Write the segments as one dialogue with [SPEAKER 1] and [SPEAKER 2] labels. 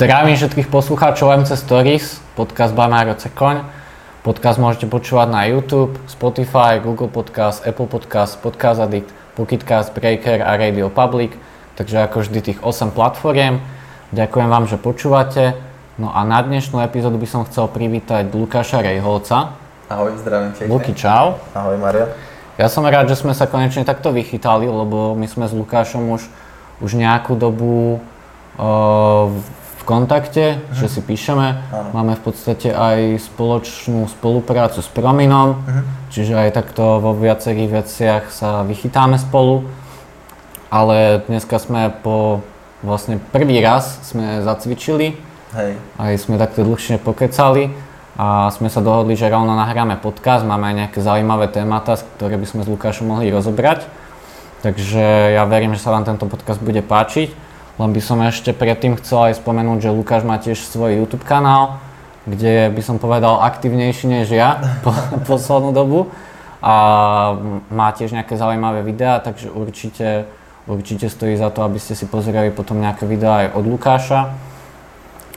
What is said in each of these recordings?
[SPEAKER 1] Zdravím všetkých poslucháčov MC Stories, podcast Banáro Cekoň. Podcast môžete počúvať na YouTube, Spotify, Google Podcast, Apple Podcast, Podcast Addict, Pocketcast, Breaker a Radio Public. Takže ako vždy tých 8 platformiem. Ďakujem vám, že počúvate. No a na dnešnú epizódu by som chcel privítať Lukáša Rejholca.
[SPEAKER 2] Ahoj, zdravím ťa.
[SPEAKER 1] Luky, čau.
[SPEAKER 2] Ahoj, Maria.
[SPEAKER 1] Ja som rád, že sme sa konečne takto vychytali, lebo my sme s Lukášom už, už nejakú dobu uh, v kontakte, uh-huh. že si píšeme. Áno. Máme v podstate aj spoločnú spoluprácu s Prominom, uh-huh. čiže aj takto vo viacerých veciach sa vychytáme spolu. Ale dneska sme po vlastne prvý raz sme zacvičili. Hej. Aj sme takto dlhšie pokecali a sme sa dohodli, že rovno nahráme podcast, máme aj nejaké zaujímavé témata, ktoré by sme s Lukášom mohli rozobrať. Takže ja verím, že sa vám tento podcast bude páčiť. Len by som ešte predtým chcel aj spomenúť, že Lukáš má tiež svoj YouTube kanál, kde by som povedal aktívnejší než ja po, poslednú dobu. A má tiež nejaké zaujímavé videá, takže určite, určite stojí za to, aby ste si pozreli potom nejaké videá aj od Lukáša.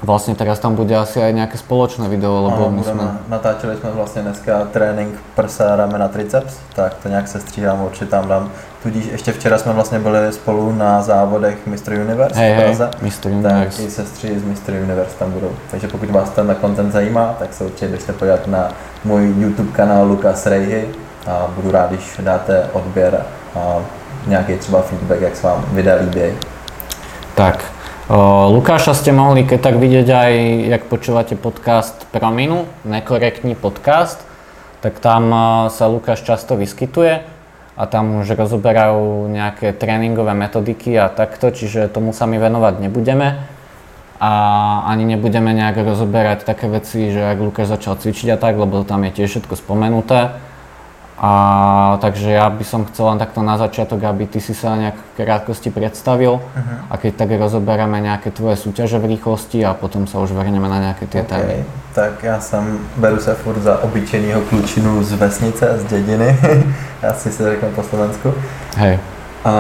[SPEAKER 1] Vlastne teraz tam bude asi aj nejaké spoločné video, lebo
[SPEAKER 2] ano, my jsme... Natáčeli jsme vlastně dneska trénink prsa, ramena, triceps, tak to nějak se stříhám, určitě tam dám. Tudíž ještě včera jsme vlastně byli spolu na závodech Mr. Universe
[SPEAKER 1] hey, v Praze, hey, Mr.
[SPEAKER 2] Universe. tak i sestři z Mr. Universe tam budou. Takže pokud vás ten content zajímá, tak se určitě běžte podívat na můj YouTube kanál Lukas Rejhy a budu rád, když dáte odběr a nějaký třeba feedback, jak se vám videa líbí.
[SPEAKER 1] Tak, Lukáša ste mohli keď tak vidieť aj, jak počúvate podcast Prominu, nekorektný podcast, tak tam sa Lukáš často vyskytuje a tam už rozoberajú nejaké tréningové metodiky a takto, čiže tomu sa my venovať nebudeme. A ani nebudeme nejak rozoberať také veci, že ak Lukáš začal cvičiť a tak, lebo tam je tiež všetko spomenuté a, takže ja by som chcel len takto na začiatok, aby ty si sa nejak v krátkosti predstavil uh-huh. a keď tak rozoberieme nejaké tvoje súťaže v rýchlosti a potom sa už vrhneme na nejaké tie okay. témy.
[SPEAKER 2] Tak já jsem, beru se furt za obyčejného klučinu z vesnice, z dědiny, asi se řeknu po Slovensku.
[SPEAKER 1] Hej.
[SPEAKER 2] A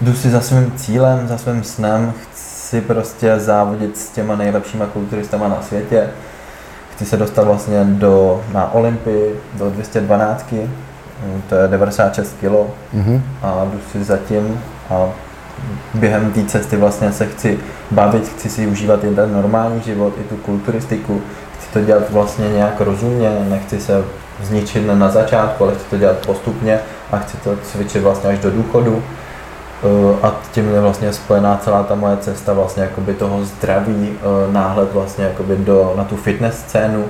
[SPEAKER 2] jdu si za svým cílem, za svým snem, chci prostě závodit s těma nejlepšíma kulturistama na světě chci se dostat vlastně do, na Olympii, do 212, mm, to je 96 kg mm-hmm. a jdu si zatím a během té cesty vlastně se chci bavit, chci si užívat i ten normální život, i tu kulturistiku, chci to dělat vlastně nějak rozumně, nechci se zničit na začátku, ale chci to dělat postupně a chci to cvičit vlastně až do důchodu Eh, a tím je vlastně spojená celá ta moje cesta vlastně jakoby toho zdraví, eh, náhled vlastně jakoby do, na tu fitness scénu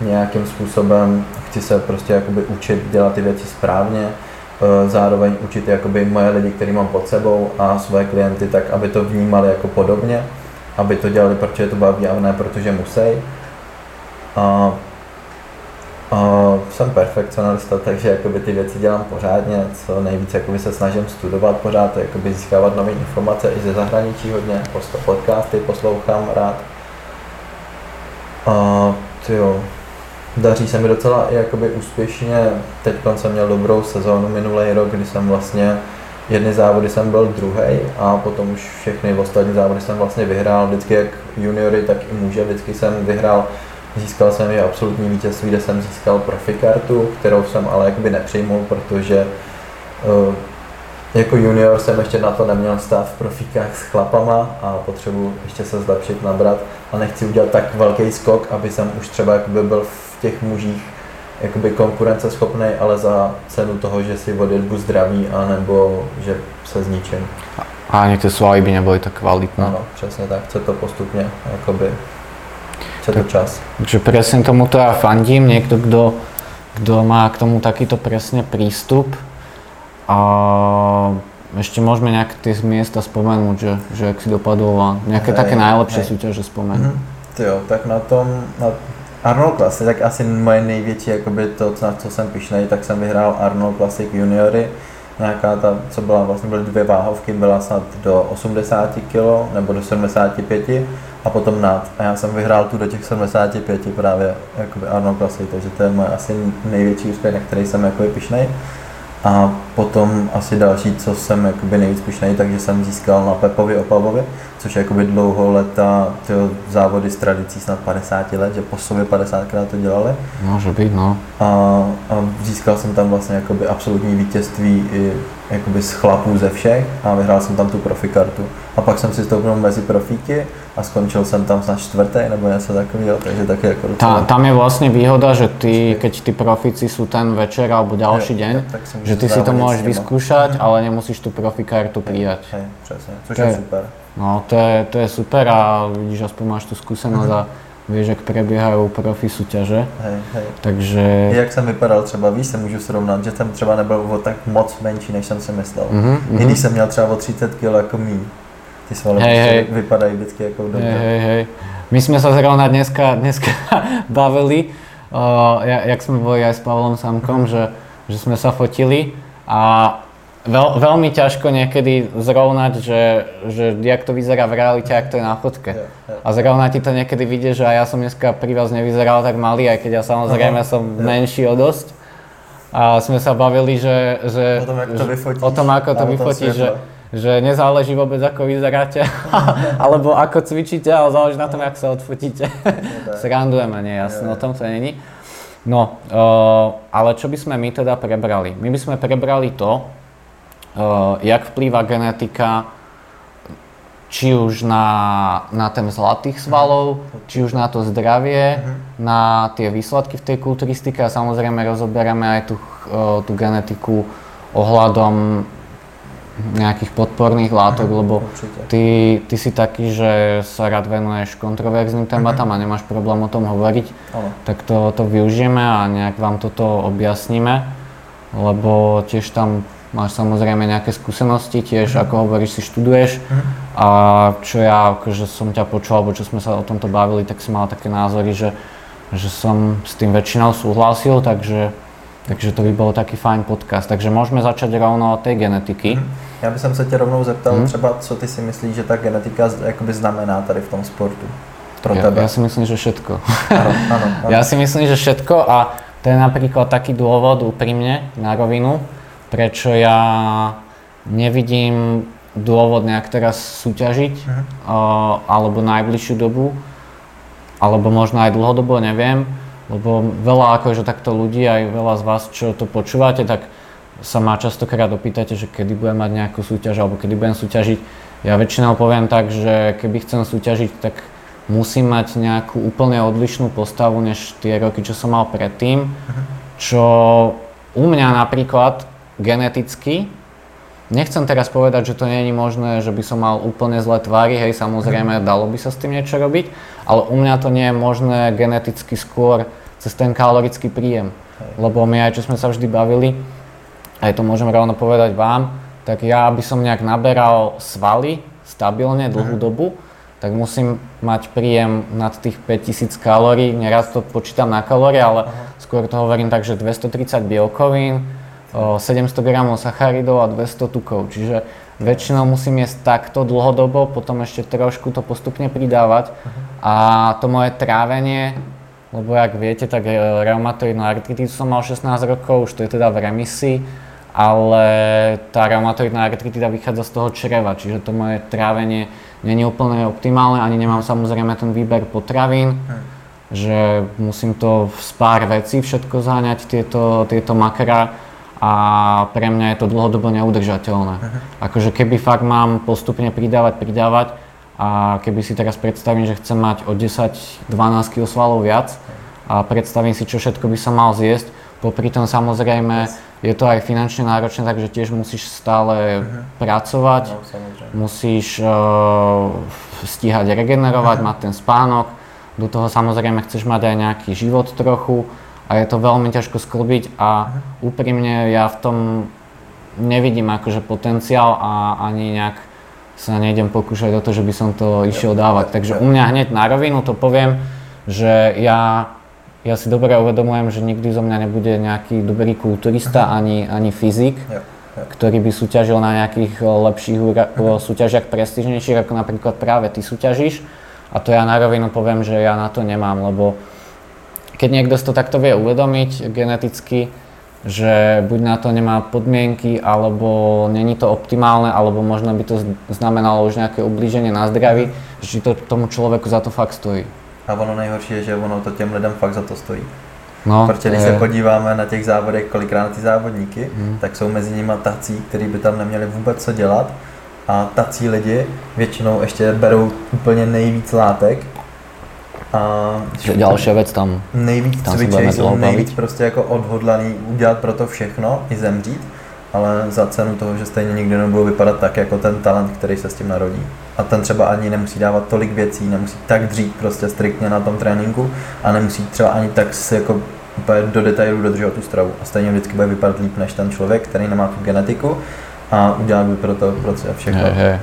[SPEAKER 2] nějakým způsobem. Chci se prostě jakoby učit dělat ty věci správně, eh, zároveň učit jakoby moje lidi, který mám pod sebou a své klienty tak, aby to vnímali jako podobně, aby to dělali, protože to baví a ne protože musí. A Uh, jsem perfekcionalista, takže jakoby ty věci dělám pořádně, co nejvíc jakoby se snažím studovat pořád, jakoby získávat nové informace i ze zahraničí hodně, podcasty poslouchám rád. Uh, tyjo, daří se mi docela i jakoby úspěšně, teď jsem měl dobrou sezónu minulý rok, kdy jsem vlastně jedny závody jsem byl druhý a potom už všechny ostatní závody jsem vlastně vyhrál, vždycky jak juniory, tak i muže, vždycky jsem vyhrál Získal jsem i absolutní vítězství, kde jsem získal profikartu, kterou jsem ale jakoby nepřijmul, protože uh, jako junior jsem ještě na to neměl stát v profikách s chlapama a potřebuji ještě se zlepšit, nabrat a nechci udělat tak velký skok, aby jsem už třeba jakoby byl v těch mužích jakoby konkurenceschopný, ale za cenu toho, že si odjedu zdraví, anebo že se zničím.
[SPEAKER 1] A ani ty svaly by nebyly tak kvalitné.
[SPEAKER 2] Ano, přesně tak, chce to postupně jakoby Chce to čas.
[SPEAKER 1] Takže presne tomuto ja fandím, niekto, kto, kto má k tomu takýto presne prístup. A ešte môžeme nejaké tie miesta spomenúť, že, že ak si dopadol a nejaké hej, také najlepšie hej. súťaže spomenúť.
[SPEAKER 2] Mm-hmm. Jo, tak na tom, na Arnold Classic, tak asi moje největší, jakoby to, na co jsem pišnej, tak jsem vyhrál Arnold Classic juniory, nějaká ta, co byla, vlastně byly dvě váhovky, byla snad do 80 kg nebo do 75 a potom nad. A já jsem vyhrál tu do těch 75 právě jakoby Arnold Classic, takže to je moje asi největší úspěch, na který jsem jako pišnej. A potom asi další, co jsem jakoby nejvíc pišnej, takže jsem získal na Pepovi Opavově, což je jakoby dlouho leta závody s tradicí snad 50 let, že po sobě 50krát to dělali.
[SPEAKER 1] Může být, no.
[SPEAKER 2] A, a získal jsem tam vlastně jakoby absolutní vítězství i jakoby z chlapů ze všech a vyhrál jsem tam tu profikartu. A pak jsem si stoupnul mezi profíky a skončil jsem tam snad čtvrtý nebo něco takového, takže taky jako
[SPEAKER 1] docela... Ta, tam je vlastně výhoda, že ty, keď ty profíci jsou ten večer alebo další den, že ty si to můžeš vyskúšať, mm-hmm. ale nemusíš tu profikartu přijat.
[SPEAKER 2] Hej, přesně, což to je, je super.
[SPEAKER 1] No to je, to je super a vidíš, aspoň máš tu skúsenosť mm-hmm. a vieš, jak prebiehají profi súťaže.
[SPEAKER 2] Hej, hej.
[SPEAKER 1] Takže...
[SPEAKER 2] Jak jsem vypadal třeba, víš, se můžu srovnat, že jsem třeba nebyl o tak moc menší, než jsem si myslel. Mm-hmm, I když jsem měl třeba o 30 kg jako mý. Ty svaly hej, hej. vypadají vždycky jako dobře.
[SPEAKER 1] Hej, hej, hej. My jsme se zrovna dneska, dneska bavili, uh, jak jsme boli aj s Pavlom Samkom, mm-hmm. že, že jsme se fotili a Veľ, veľmi ťažko niekedy zrovnať, že, že jak to vyzerá v realite, ak to je na fotke. A zrovna ti to niekedy vidie, že aj ja som dneska pri vás nevyzeral tak malý, aj keď ja samozrejme Aha, som ja. menší o dosť. A sme sa bavili, že, že
[SPEAKER 2] o tom, ako to vyfotíš,
[SPEAKER 1] o tom, ako to vyfotíš že, že nezáleží vôbec, ako vyzeráte, alebo ako cvičíte, ale záleží na tom, ako sa odfotíte. Srandujeme, nie, jasné, o tom to není. No, uh, ale čo by sme my teda prebrali? My by sme prebrali to, Uh, jak vplýva genetika či už na, na ten zlatých svalov, či už na to zdravie, uh-huh. na tie výsledky v tej kulturistike a samozrejme rozoberieme aj tú, uh, tú genetiku ohľadom nejakých podporných látok, lebo ty, ty si taký, že sa rád venuješ kontroverzným tématám uh-huh. a nemáš problém o tom hovoriť, tak to, to využijeme a nejak vám toto objasníme, lebo tiež tam máš samozrejme nejaké skúsenosti, tiež mm. ako hovoríš, si študuješ mm. a čo ja akože som ťa počul, alebo čo sme sa o tomto bavili, tak si mal také názory, že, že som s tým väčšinou súhlasil, takže, takže to by bol taký fajn podcast. Takže môžeme začať rovno od tej genetiky. Mm.
[SPEAKER 2] Já bych se tě rovnou zeptal mm. třeba, co ty si myslíš, že ta genetika jakoby znamená tady v tom sportu pro
[SPEAKER 1] ja,
[SPEAKER 2] tebe?
[SPEAKER 1] Ja si myslím, že všetko. Ano, ano, ano. Ja si myslím, že všetko a to je napríklad taký dôvod úprimne na rovinu, prečo ja nevidím dôvod nejak teraz súťažiť, uh-huh. uh, alebo najbližšiu dobu, alebo možno aj dlhodobo, neviem, lebo veľa akože takto ľudí, aj veľa z vás, čo to počúvate, tak sa ma častokrát opýtate, že kedy budem mať nejakú súťaž, alebo kedy budem súťažiť. Ja väčšinou poviem tak, že keby chcem súťažiť, tak musím mať nejakú úplne odlišnú postavu, než tie roky, čo som mal predtým, čo u mňa napríklad geneticky. Nechcem teraz povedať, že to nie je možné, že by som mal úplne zlé tvary, hej, samozrejme, mhm. dalo by sa s tým niečo robiť, ale u mňa to nie je možné geneticky skôr cez ten kalorický príjem. Lebo my aj čo sme sa vždy bavili, aj to môžem rovno povedať vám, tak ja aby som nejak naberal svaly stabilne dlhú mhm. dobu, tak musím mať príjem nad tých 5000 kalórií, neraz to počítam na kalórie, ale skôr to hovorím tak, že 230 bielkovín, 700 gramov sacharidov a 200 tukov. Čiže väčšinou musím jesť takto dlhodobo, potom ešte trošku to postupne pridávať. A to moje trávenie, lebo jak viete, tak e, reumatoidnú artritidu som mal 16 rokov, už to je teda v remisii, ale tá reumatoidná artritida vychádza z toho čreva, čiže to moje trávenie není úplne optimálne, ani nemám samozrejme ten výber potravín, hm. že musím to z pár vecí všetko záňať, tieto, tieto makra a pre mňa je to dlhodobo neudržateľné. Uh-huh. Akože keby fakt mám postupne pridávať, pridávať a keby si teraz predstavím, že chcem mať o 10-12 kg svalov viac a predstavím si, čo všetko by som mal zjesť, popri tom samozrejme je to aj finančne náročné, takže tiež musíš stále uh-huh. pracovať, no, musíš uh, stíhať regenerovať, uh-huh. mať ten spánok, do toho samozrejme chceš mať aj nejaký život trochu, a je to veľmi ťažko sklbiť a úprimne ja v tom nevidím akože potenciál a ani nejak sa nejdem pokúšať o to, že by som to išiel dávať. Takže u mňa hneď na rovinu to poviem, že ja, ja si dobre uvedomujem, že nikdy zo mňa nebude nejaký dobrý kulturista ani, ani fyzik, ktorý by súťažil na nejakých lepších súťažiach prestížnejších, ako napríklad práve ty súťažíš. A to ja na rovinu poviem, že ja na to nemám, lebo keď niekto si to takto vie uvedomiť geneticky, že buď na to nemá podmienky, alebo není to optimálne, alebo možno by to znamenalo už nejaké ublíženie na zdraví, že to tomu člověku za to fakt stojí.
[SPEAKER 2] A ono nejhorší je, že ono to těm lidem fakt za to stojí. No, Protože když je... se podíváme na těch závodech, kolikrát ty závodníky, hmm. tak jsou mezi nimi tací, kteří by tam neměli vůbec co dělat. A tací lidi většinou ještě berou úplně nejvíc látek
[SPEAKER 1] a Další věc tam.
[SPEAKER 2] Nejvíc tam cvičej, jsou nejvíc prostě jako odhodlaný udělat pro to všechno i zemřít, ale za cenu toho, že stejně nikdy nebudou vypadat tak jako ten talent, který se s tím narodí. A ten třeba ani nemusí dávat tolik věcí, nemusí tak dřít prostě striktně na tom tréninku a nemusí třeba ani tak si jako úplně do detailu dodržovat tu stravu. A stejně vždycky bude vypadat líp než ten člověk, který nemá tu genetiku a udělal by pro to prostě všechno. Hey,
[SPEAKER 1] hey.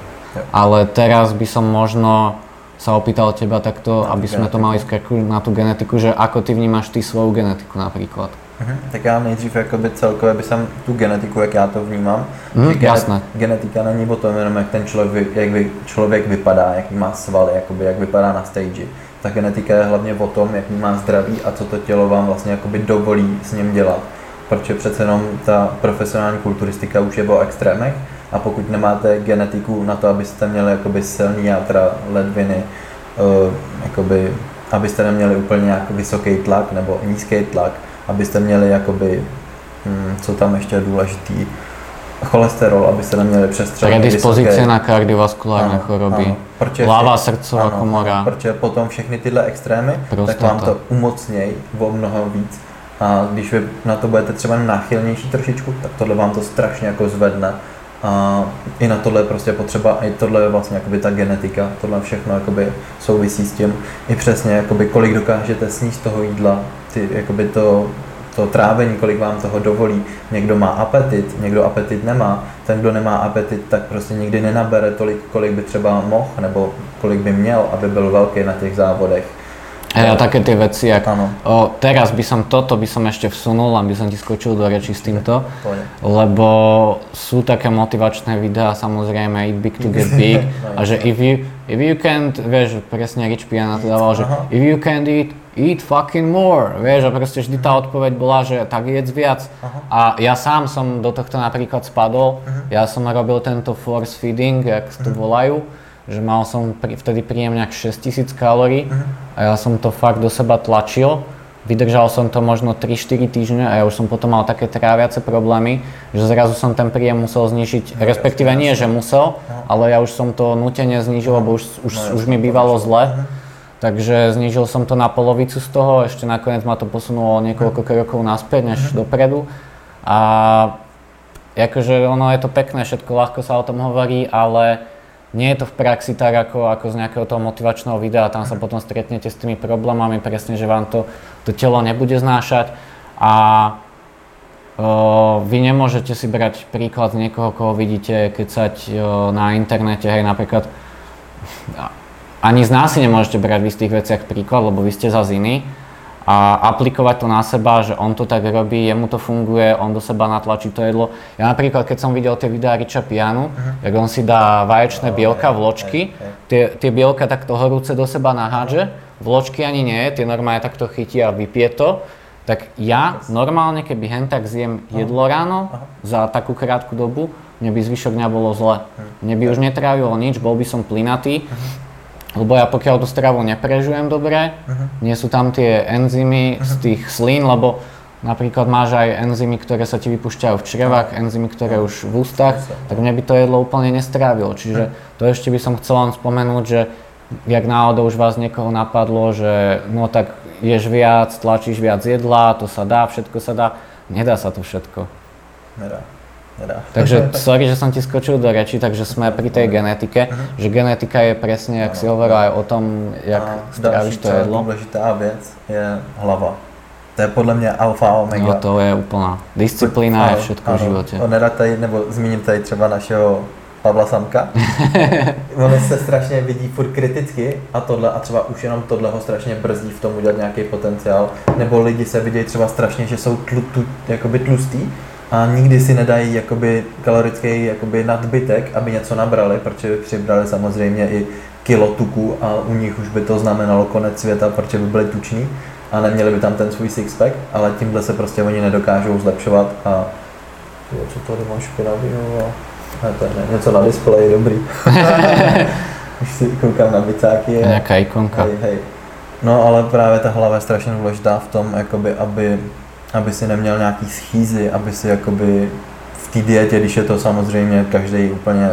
[SPEAKER 1] Ale teraz by som možno sa opýtal teba takto, na aby sme genetiku. to mali skreku na tú genetiku, že ako ty vnímaš ty svoju genetiku napríklad?
[SPEAKER 2] Uh-huh. Tak já nejdřív jakoby celkově by jsem tu genetiku, jak já to vnímám.
[SPEAKER 1] Mm, že jasné.
[SPEAKER 2] Genetika není o tom jenom, jak ten člověk, jak vy, člověk vypadá, jaký má svaly, jakoby, jak vypadá na stage. Ta genetika je hlavně o tom, jaký má zdraví a co to tělo vám vlastně jakoby dovolí s ním dělat. Protože přece jenom ta profesionální kulturistika už je o extrémech a pokud nemáte genetiku na to, abyste měli jakoby silný játra, ledviny, uh, jakoby, abyste neměli úplně nějak vysoký tlak nebo nízký tlak, abyste měli jakoby, hm, co tam ještě je důležitý, cholesterol, abyste neměli přestřelený
[SPEAKER 1] Predispozice na kardiovaskulární choroby, hlava, srdcová komora.
[SPEAKER 2] Protože potom všechny tyhle extrémy, Prostata. tak vám to umocněj o mnoho víc. A když vy na to budete třeba náchylnější trošičku, tak tohle vám to strašně jako zvedne a i na tohle je prostě potřeba, i tohle je vlastně jakoby ta genetika, tohle všechno jakoby souvisí s tím, i přesně jakoby kolik dokážete sníst toho jídla, ty, jakoby to, to trávení, kolik vám toho dovolí. Někdo má apetit, někdo apetit nemá. Ten, kdo nemá apetit, tak prostě nikdy nenabere tolik, kolik by třeba mohl, nebo kolik by měl, aby byl velký na těch závodech.
[SPEAKER 1] A také tie veci, ak, o, teraz by som toto by som ešte vsunul, aby som ti skočil do reči s týmto, lebo sú také motivačné videá, samozrejme, eat big to get big, a že if you, if you can't, vieš, presne Rich Piana to dával, že if you can't eat, eat fucking more, vieš, a proste vždy tá odpoveď bola, že tak jedz viac. Aha. A ja sám som do tohto napríklad spadol, uh-huh. ja som robil tento force feeding, jak to uh-huh. Že mal som pri, vtedy príjem nejak 6000 kalórií uh-huh. a ja som to fakt do seba tlačil. Vydržal som to možno 3-4 týždne a ja už som potom mal také tráviace problémy, že zrazu som ten príjem musel znižiť, no, respektíve nie, že musel, no. ale ja už som to nutene znížil, lebo už, už, no, už mi bývalo zle. Uh-huh. Takže znížil som to na polovicu z toho, ešte nakoniec ma to posunulo niekoľko krokov naspäť než uh-huh. dopredu. A akože ono je to pekné, všetko ľahko sa o tom hovorí, ale nie je to v praxi tak ako, ako z nejakého toho motivačného videa, tam sa potom stretnete s tými problémami, presne, že vám to, to telo nebude znášať. A uh, vy nemôžete si brať príklad z niekoho, koho vidíte keď uh, na internete, hej, napríklad ani z nás si nemôžete brať v istých veciach príklad, lebo vy ste zase iní, a aplikovať to na seba, že on to tak robí, jemu to funguje, on do seba natlačí to jedlo. Ja napríklad, keď som videl tie videá Richa Pianu, uh-huh. jak on si dá vaječné bielka, vločky, tie, tie bielka takto horúce do seba nahádže, vločky ani nie, tie normálne takto chytí a vypije to, tak ja normálne, keby hen tak zjem jedlo ráno za takú krátku dobu, mne by zvyšok dňa bolo zle. Mne by už netrávilo nič, bol by som plynatý, lebo ja pokiaľ tú stravu neprežujem dobre, uh-huh. nie sú tam tie enzymy uh-huh. z tých slín, lebo napríklad máš aj enzymy, ktoré sa ti vypúšťajú v črevách, enzymy, ktoré už v ústach, tak mne by to jedlo úplne nestrávilo. Čiže to ešte by som chcel len spomenúť, že jak náhodou už vás niekoho napadlo, že no tak ješ viac, tlačíš viac jedla, to sa dá, všetko sa dá. Nedá sa to všetko.
[SPEAKER 2] Nedá nedá.
[SPEAKER 1] Takže sorry, že som ti skočil do reči, takže sme pri tej genetike, uh-huh. že genetika je presne, jak no, si hovoril aj o tom, jak strávíš to jedlo.
[SPEAKER 2] důležitá věc je hlava. To je podle mě alfa a omega.
[SPEAKER 1] No to je úplná disciplína, je všetko v životě.
[SPEAKER 2] Nerad tady, nebo zmíním tady třeba našeho Pavla Samka. On se strašně vidí furt kriticky a tohle a třeba už jenom tohle ho strašně brzdí v tom udělat nějaký potenciál. Nebo lidi se vidějí třeba strašně, že jsou tlu, tu, jakoby tlustý a nikdy si nedají jakoby kalorický jakoby nadbytek, aby něco nabrali, protože by přibrali samozřejmě i kilo tuku a u nich už by to znamenalo konec světa, protože by byli tuční. a neměli by tam ten svůj sixpack, ale tímhle se prostě oni nedokážou zlepšovat a jo, co tady mám špinavého? Ne, to je ne, něco na displeji, dobrý. Už si koukám na bicáky.
[SPEAKER 1] Nějaká ikonka.
[SPEAKER 2] Hej, hej. No ale právě ta hlava je strašně důležitá v tom, jakoby, aby, aby si neměl nějaký schýzy, aby si jakoby v té dietě, když je to samozřejmě každý úplně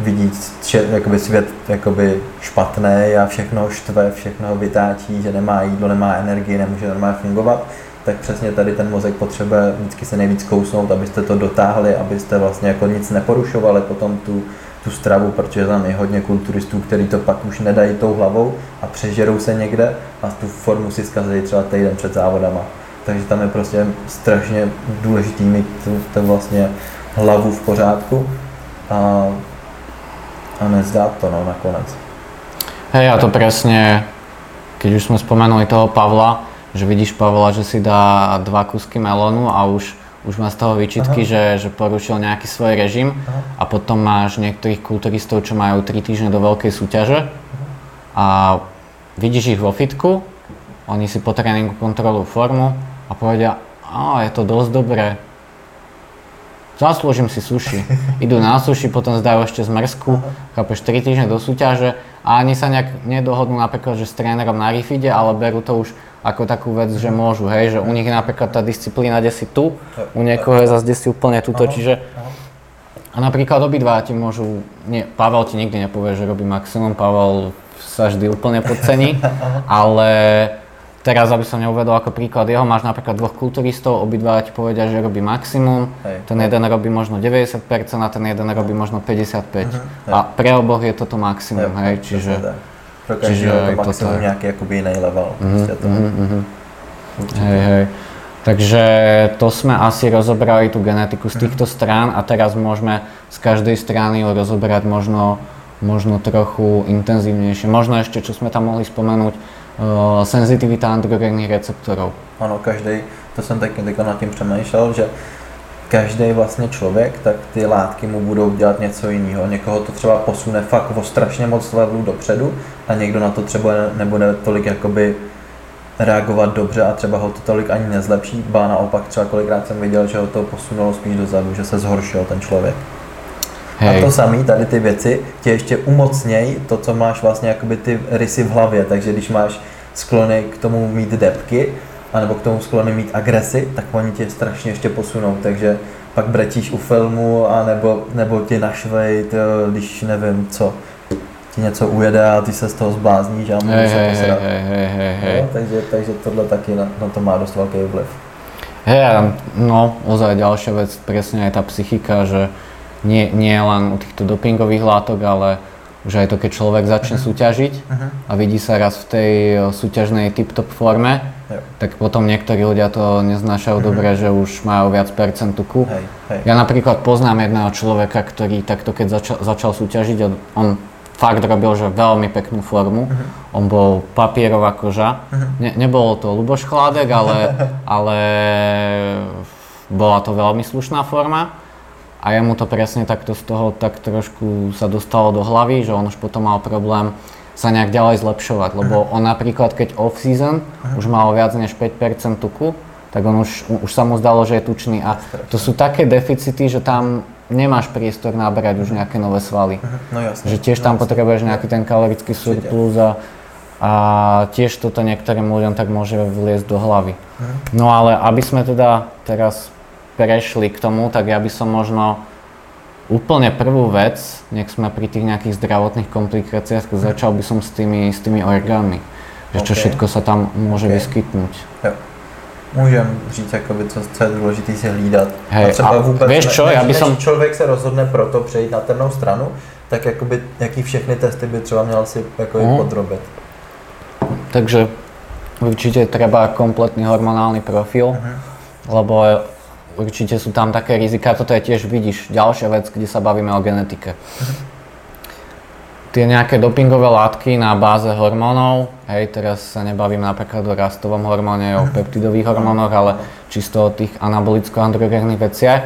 [SPEAKER 2] vidí jakoby svět jakoby špatný a všechno štve, všechno vytáčí, že nemá jídlo, nemá energii, nemůže normálně fungovat, tak přesně tady ten mozek potřebuje vždycky se nejvíc kousnout, abyste to dotáhli, abyste vlastně jako nic neporušovali potom tu, tu stravu, protože tam je hodně kulturistů, kteří to pak už nedají tou hlavou a přežerou se někde a tu formu si zkazí třeba týden před závodama. Takže tam je prostě strašně důležitý mít ten vlastně hlavu v pořádku a, a nezdát to no, nakonec.
[SPEAKER 1] Hej, a to presne, keď už sme spomenuli toho Pavla, že vidíš Pavla, že si dá dva kusky melónu a už už má z toho výčitky, že, že porušil nejaký svoj režim Aha. a potom máš niektorých kulturistov, čo majú 3 týždne do veľkej súťaže a vidíš ich vo fitku, oni si po tréningu kontrolujú formu a povedia, a je to dosť dobré, zaslúžim si suši. Idú na suši, potom zdajú ešte zmrzku, chápeš, 3 týždne do súťaže a ani sa nejak nedohodnú napríklad, že s trénerom na rifide, ale berú to už ako takú vec, že môžu, hej, že u nich napríklad tá disciplína desi tu, u niekoho je zase desi úplne tuto, čiže a napríklad obidva ti môžu, nie, Pavel ti nikdy nepovie, že robí maximum, Pavel sa vždy úplne podcení, ale teraz, aby som neuvedol ako príklad jeho, máš napríklad dvoch kulturistov, obidva ti povedia, že robí maximum, hej, ten jeden robí možno 90% a ten jeden robí možno 55%. Uh-huh, a pre oboch je toto maximum, hej, hej čiže...
[SPEAKER 2] Pro každého to maximum je nějaký jakoby jiný level. Mm-hmm.
[SPEAKER 1] Hej, hej. Takže to sme asi rozobrali tú genetiku z mhm. týchto strán a teraz môžeme z každej strany ju rozoberať možno, možno trochu intenzívnejšie. Možno ešte, čo sme tam mohli spomenúť, uh, senzitivita androgenných receptorov.
[SPEAKER 2] Ano, každý, to jsem taky nad tím přemýšlel, že každý vlastně člověk, tak ty látky mu budou dělat něco jiného. Někoho to třeba posune fakt o strašně moc levelů dopředu a někdo na to třeba nebude tolik jakoby reagovat dobře a třeba ho to tolik ani nezlepší, ba naopak třeba kolikrát jsem viděl, že ho to posunulo spíš dozadu, že se zhoršil ten člověk. Hej. A to samé, tady ty věci tě ještě umocněj to, co máš vlastně jakoby ty rysy v hlavě, takže když máš sklony k tomu mít depky, anebo k tomu sklony mít agresi, tak oni tě strašně ještě posunou, takže pak bretíš u filmu, a nebo, nebo tě našvej, to, když nevím co, ti něco ujede a ty se z toho zblázníš a můžeš se posrat. Hej, hej, hej. No, takže, takže tohle taky na, na to má dost velký vliv.
[SPEAKER 1] Hej, no, ozaj ďalšia vec, presne aj tá psychika, že nie, nie len u týchto dopingových látok, ale už aj to, keď človek začne uh-huh. súťažiť uh-huh. a vidí sa raz v tej súťažnej tip-top forme, jo. tak potom niektorí ľudia to neznášajú uh-huh. dobre, že už majú viac percent tuku. Hej, hej. Ja napríklad poznám jedného človeka, ktorý takto keď začal, začal súťažiť, on fakt robil, že veľmi peknú formu. Uh-huh. On bol papierová koža. Uh-huh. Ne, nebolo to Luboš Chládek, ale, ale bola to veľmi slušná forma. A jemu to presne takto z toho tak trošku sa dostalo do hlavy, že on už potom mal problém sa nejak ďalej zlepšovať, lebo uh-huh. on napríklad keď off-season uh-huh. už mal viac než 5% tuku, tak on už, už sa mu zdalo, že je tučný a to sú také deficity, že tam nemáš priestor nabrať už nejaké nové svaly.
[SPEAKER 2] Uh-huh. No jasne.
[SPEAKER 1] Že tiež tam no, potrebuješ nejaký ten kalorický surplus a, a tiež toto niektorým ľuďom tak môže vliesť do hlavy. Uh-huh. No ale aby sme teda teraz prešli k tomu, tak ja by som možno úplne prvú vec, nech sme pri tých nejakých zdravotných komplikáciách, začal by som s tými, s tými orgánmi. Že čo okay. všetko sa tam môže okay. vyskytnúť.
[SPEAKER 2] Jo můžeme říct, jakoby, co, co je důležité si hlídat.
[SPEAKER 1] Hej, a třeba a vůbec, vieš čo, ja by som...
[SPEAKER 2] člověk se rozhodne pro to přejít na temnou stranu, tak jakoby, jaký všechny testy by třeba měl si jako uh-huh. podrobit.
[SPEAKER 1] Takže určite treba kompletný hormonálny profil, uh-huh. lebo určite sú tam také rizika. Toto je tiež, vidíš, ďalšia vec, kde sa bavíme o genetike. Tie nejaké dopingové látky na báze hormónov, hej, teraz sa nebavím napríklad o rastovom hormóne, o peptidových hormónoch, ale čisto o tých anabolicko-androgénnych veciach,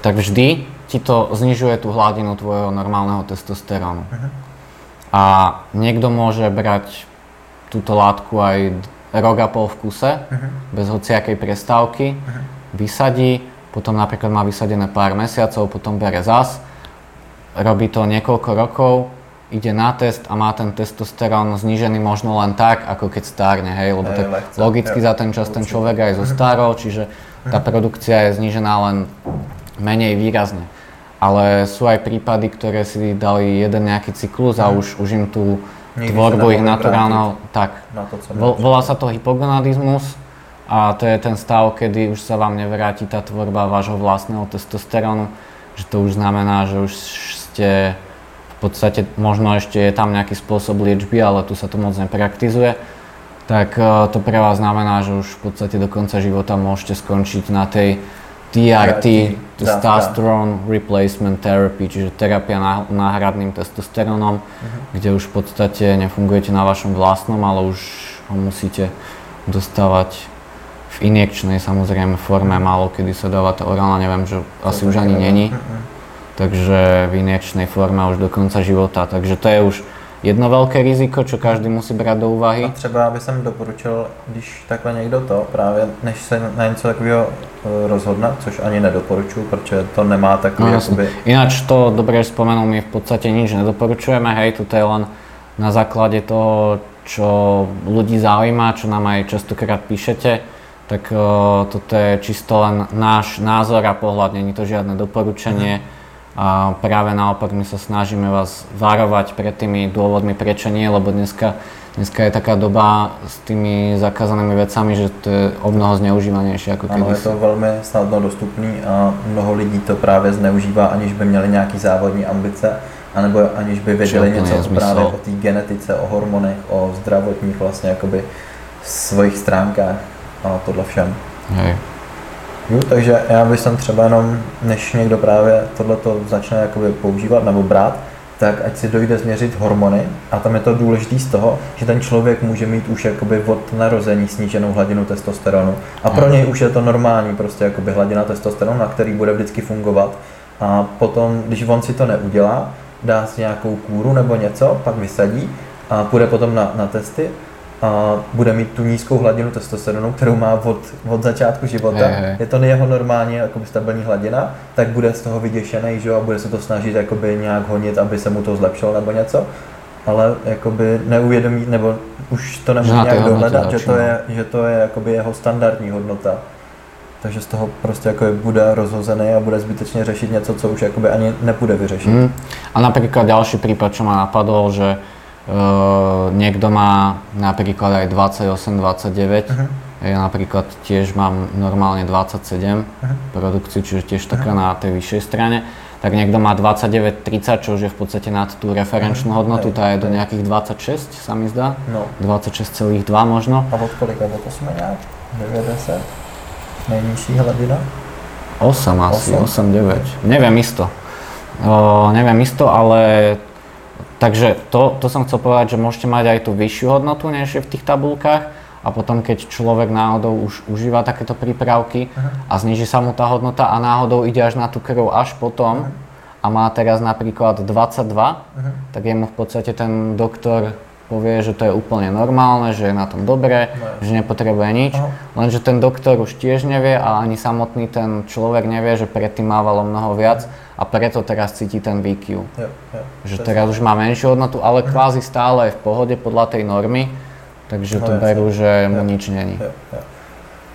[SPEAKER 1] tak vždy ti to znižuje tú hladinu tvojho normálneho testosterónu. A niekto môže brať túto látku aj rok a pol v kuse, uh-huh. bez hociakej prestávky, uh-huh. Vysadí, potom napríklad má vysadené pár mesiacov, potom bere zas, robí to niekoľko rokov, ide na test a má ten testosterón znížený možno len tak, ako keď stárne, hej, lebo tak logicky za ten čas ten človek aj zostarol, čiže tá produkcia je znížená len menej výrazne. Ale sú aj prípady, ktoré si dali jeden nejaký cyklus a už, už im tú Nikdy tvorbu ich naturálneho, tak, volá sa to hypogonadizmus a to je ten stav, kedy už sa vám nevráti tá tvorba vášho vlastného testosterónu, že to už znamená, že už ste v podstate možno ešte je tam nejaký spôsob liečby, ale tu sa to moc nepraktizuje, tak e, to pre vás znamená, že už v podstate do konca života môžete skončiť na tej TRT, Testosterone Replacement Therapy, čiže terapia náhradným testosterónom, uh-huh. kde už v podstate nefungujete na vašom vlastnom, ale už ho musíte dostávať v injekčnej samozrejme forme, málo kedy sa dáva tá orálna, neviem, že asi už ani není. Takže v injekčnej forme už do konca života. Takže to je už jedno velké riziko, čo každý musí brát do úvahy. A
[SPEAKER 2] třeba by som doporučil, když takhle někdo to, právě než se na něco takového e, rozhodne, což ani nedoporučuju, protože to nemá takový no, jakoby...
[SPEAKER 1] Ináč to dobre spomenul, my v podstate nič nedoporučujeme, hej, to je len na základe toho, čo ľudí zaujíma, čo nám aj častokrát píšete, tak uh, toto je čisto len náš názor a pohľad, není to žiadne doporučenie. Mm a práve naopak my sa snažíme vás varovať pred tými dôvodmi, prečo nie, lebo dneska, dneska je taká doba s tými zakázanými vecami, že to je o mnoho zneužívanejšie ako
[SPEAKER 2] Ano, je to velmi snadno dostupný a mnoho lidí to právě zneužívá, aniž by měli nějaký závodní ambice, anebo aniž by věděli něco právě o té genetice, o hormonech, o zdravotních vlastně jakoby svojich stránkách a tohle všem. Hej. Jo, takže já bych tam třeba jenom, než někdo právě tohleto začne jakoby používat nebo brát, tak ať si dojde změřit hormony a tam je to důležité z toho, že ten člověk může mít už jakoby od narození sníženou hladinu testosteronu a pro něj už je to normální prostě jakoby hladina testosteronu, na který bude vždycky fungovat a potom, když on si to neudělá, dá si nějakou kůru nebo něco, pak vysadí a půjde potom na, na testy a bude mít tu nízkou hladinu testosteronu, kterou má od, od začátku života, je, je. je to jeho normální jakoby stabilní hladina, tak bude z toho vyděšený že, a bude se to snažit jakoby nějak honit, aby se mu to zlepšilo nebo něco, ale jakoby neuvědomí, nebo už to nemůže nějak dohledat, že to je, že to je jakoby jeho standardní hodnota. Takže z toho prostě jako bude rozhozený a bude zbytečně řešit něco, co už jakoby ani nepůjde vyřešit. Mm.
[SPEAKER 1] A například další případ, co ma napadlo, že Uh, niekto má napríklad aj 28, 29. Uh-huh. Ja napríklad tiež mám normálne 27 uh-huh. produkciu, čiže tiež taká uh-huh. na tej vyššej strane. Tak niekto má 29, 30, čo už je v podstate nad tú referenčnú hodnotu, tá je do nejakých 26, sa mi zdá. No. 26,2 možno.
[SPEAKER 2] A od kolika to sme nejak? 90? Najnižší hladina?
[SPEAKER 1] 8 asi, 8, 8 9. Neviem isto. O, neviem isto, ale Takže to, to som chcel povedať, že môžete mať aj tú vyššiu hodnotu, než je v tých tabulkách a potom keď človek náhodou už užíva takéto prípravky uh-huh. a zniží sa mu tá hodnota a náhodou ide až na tú krv až potom uh-huh. a má teraz napríklad 22, uh-huh. tak jemu v podstate ten doktor povie, že to je úplne normálne, že je na tom dobré, no. že nepotrebuje nič, Aha. lenže ten doktor už tiež nevie a ani samotný ten človek nevie, že predtým mávalo mnoho viac a preto teraz cíti ten VQ. Jo, jo, že teraz už má menšiu hodnotu, ale mhm. kvázi stále je v pohode podľa tej normy, takže no, to berú, že mu nič není. Jo, jo.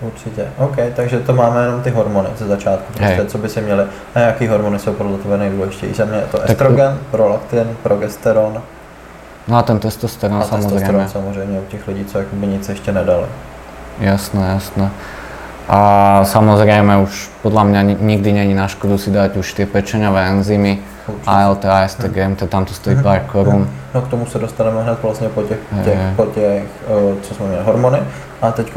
[SPEAKER 2] Určitě. OK, takže to máme jenom ty hormony ze začátku, prostě, co by se měly. A jaký hormony jsou podle tebe nejdůležitější? Za mě je to estrogen, prolaktin, progesteron,
[SPEAKER 1] No a ten testosteron a samozřejmě. testosteron
[SPEAKER 2] samozřejmě u těch lidí, co jakoby nic ještě nedali.
[SPEAKER 1] Jasné, jasné. A samozrejme už podľa mňa nikdy není na škodu si dať už tie pečeňové enzymy, ALT, AST, GMT, tam to stojí pár korun.
[SPEAKER 2] No k tomu se dostaneme hned vlastně po těch, těch, po těch co jsme měli, hormony. A teď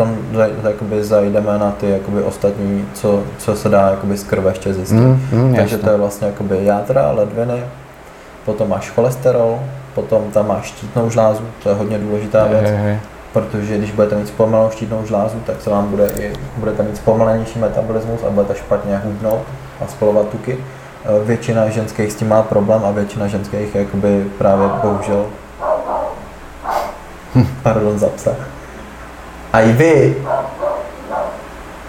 [SPEAKER 2] jakoby zajdeme na ty jakoby ostatní, co, co se dá jakoby z krve ještě zjistit. Mm, mm, Takže jasne. to je vlastně jakoby jádra, ledviny, potom máš cholesterol, potom tam máš štítnou žlázu, to je hodně důležitá věc, je, je. protože když budete mít zpomalenou štítnou žlázu, tak se vám bude i, budete mít zpomalenější metabolismus a budete špatně hubnout a spolovat tuky. E, většina ženských s tím má problém a většina ženských jakoby právě bohužel hm. pardon za psa. A i vy.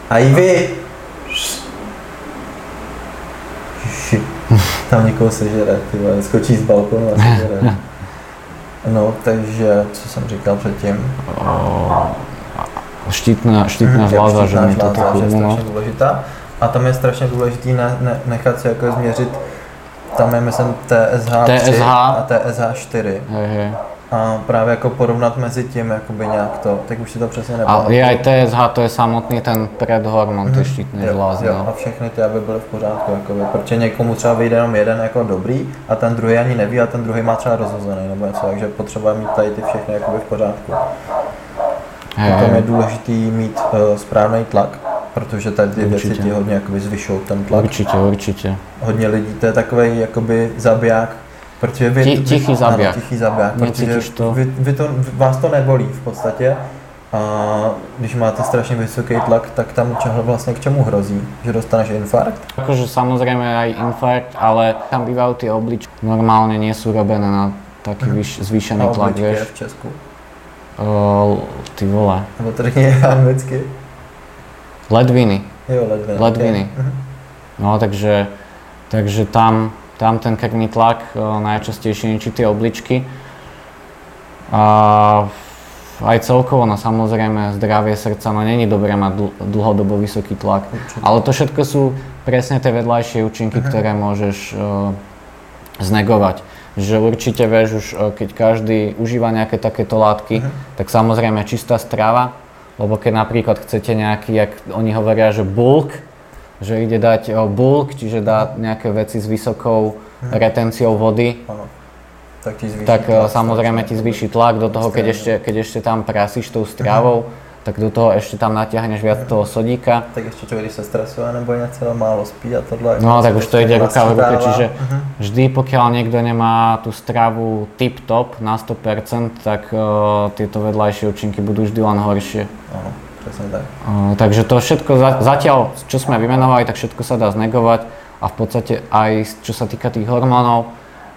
[SPEAKER 2] A i vy. Tam někoho sežere, ty vole, skočí z balkonu a sežere. No, takže, co jsem říkal předtím?
[SPEAKER 1] štítna, štítna žláza, že mi to tak
[SPEAKER 2] je strašně důležitá. A tam je strašně důležitý ne, ne, nechat si jako změřit, tam je myslím TSH, TSH. a TSH4.
[SPEAKER 1] Hej, hej.
[SPEAKER 2] A právě jako porovnat mezi tím jakoby nějak to, tak už si to přesně
[SPEAKER 1] nepamatuju. A je aj TSH, to je samotný ten predhormon, ty štítné žlázy.
[SPEAKER 2] Jo, a všechny ty, aby byly v pořádku, jakoby, protože někomu třeba vyjde jenom jeden jako dobrý a ten druhý ani neví a ten druhý má třeba rozhozený nebo něco, takže potřebujeme mít tady ty všechny jakoby v pořádku. Potom je důležité mít uh, správný tlak, protože tady ty určitě. věci ti hodně jakoby zvyšou ten tlak.
[SPEAKER 1] Určitě, určitě.
[SPEAKER 2] Hodně lidí, to je takový jakoby zabiják, protože vy,
[SPEAKER 1] Ti, tichý zabiják. Ano,
[SPEAKER 2] tichý zabiják, protože
[SPEAKER 1] to?
[SPEAKER 2] Vy, vy to, vás to nebolí v podstatě, a když máte strašně vysoký tlak, tak tam čeho vlastně k čemu hrozí? Že dostaneš infarkt?
[SPEAKER 1] Akože samozrejme aj infarkt, ale tam bývajú tie obličky. Normálne nie sú robené na taký mm. zvýšený tlak, vieš.
[SPEAKER 2] v Česku?
[SPEAKER 1] Uh, ty vole.
[SPEAKER 2] Nebo to řekni anglicky.
[SPEAKER 1] Ledviny.
[SPEAKER 2] Jo, ledviny.
[SPEAKER 1] Ledviny. Okay. Mhm. No, takže, takže tam, tam ten krvný tlak uh, najčastejšie ničí tie obličky. A aj celkovo, no samozrejme, zdravie srdca, no není dobré mať dlhodobo vysoký tlak. Ale to všetko sú presne tie vedľajšie účinky, uh-huh. ktoré môžeš uh, znegovať že určite vieš už, e, keď každý užíva nejaké takéto látky, uh-huh. tak samozrejme čistá strava, lebo keď napríklad chcete nejaký, jak oni hovoria, že bulk, že ide dať e, bulk, čiže dá nejaké veci s vysokou uh-huh. retenciou vody, tak, ti tak e, tlak, samozrejme ti zvýši tlak do toho, keď ešte, keď ešte tam prasíš tou stravou. Uh-huh tak do toho ešte tam natiahneš viac toho sodíka.
[SPEAKER 2] Tak ešte čo, když sa stresuje nebo něco, málo spí a tohle.
[SPEAKER 1] No tak už to ide ruka v ruke, čiže uh-huh. vždy pokiaľ niekto nemá tú stravu tip-top na 100%, tak uh, tieto vedľajšie účinky budú vždy len horšie.
[SPEAKER 2] Áno, presne tak.
[SPEAKER 1] Uh, takže to všetko za, zatiaľ, čo sme vymenovali, tak všetko sa dá znegovať a v podstate aj čo sa týka tých hormónov,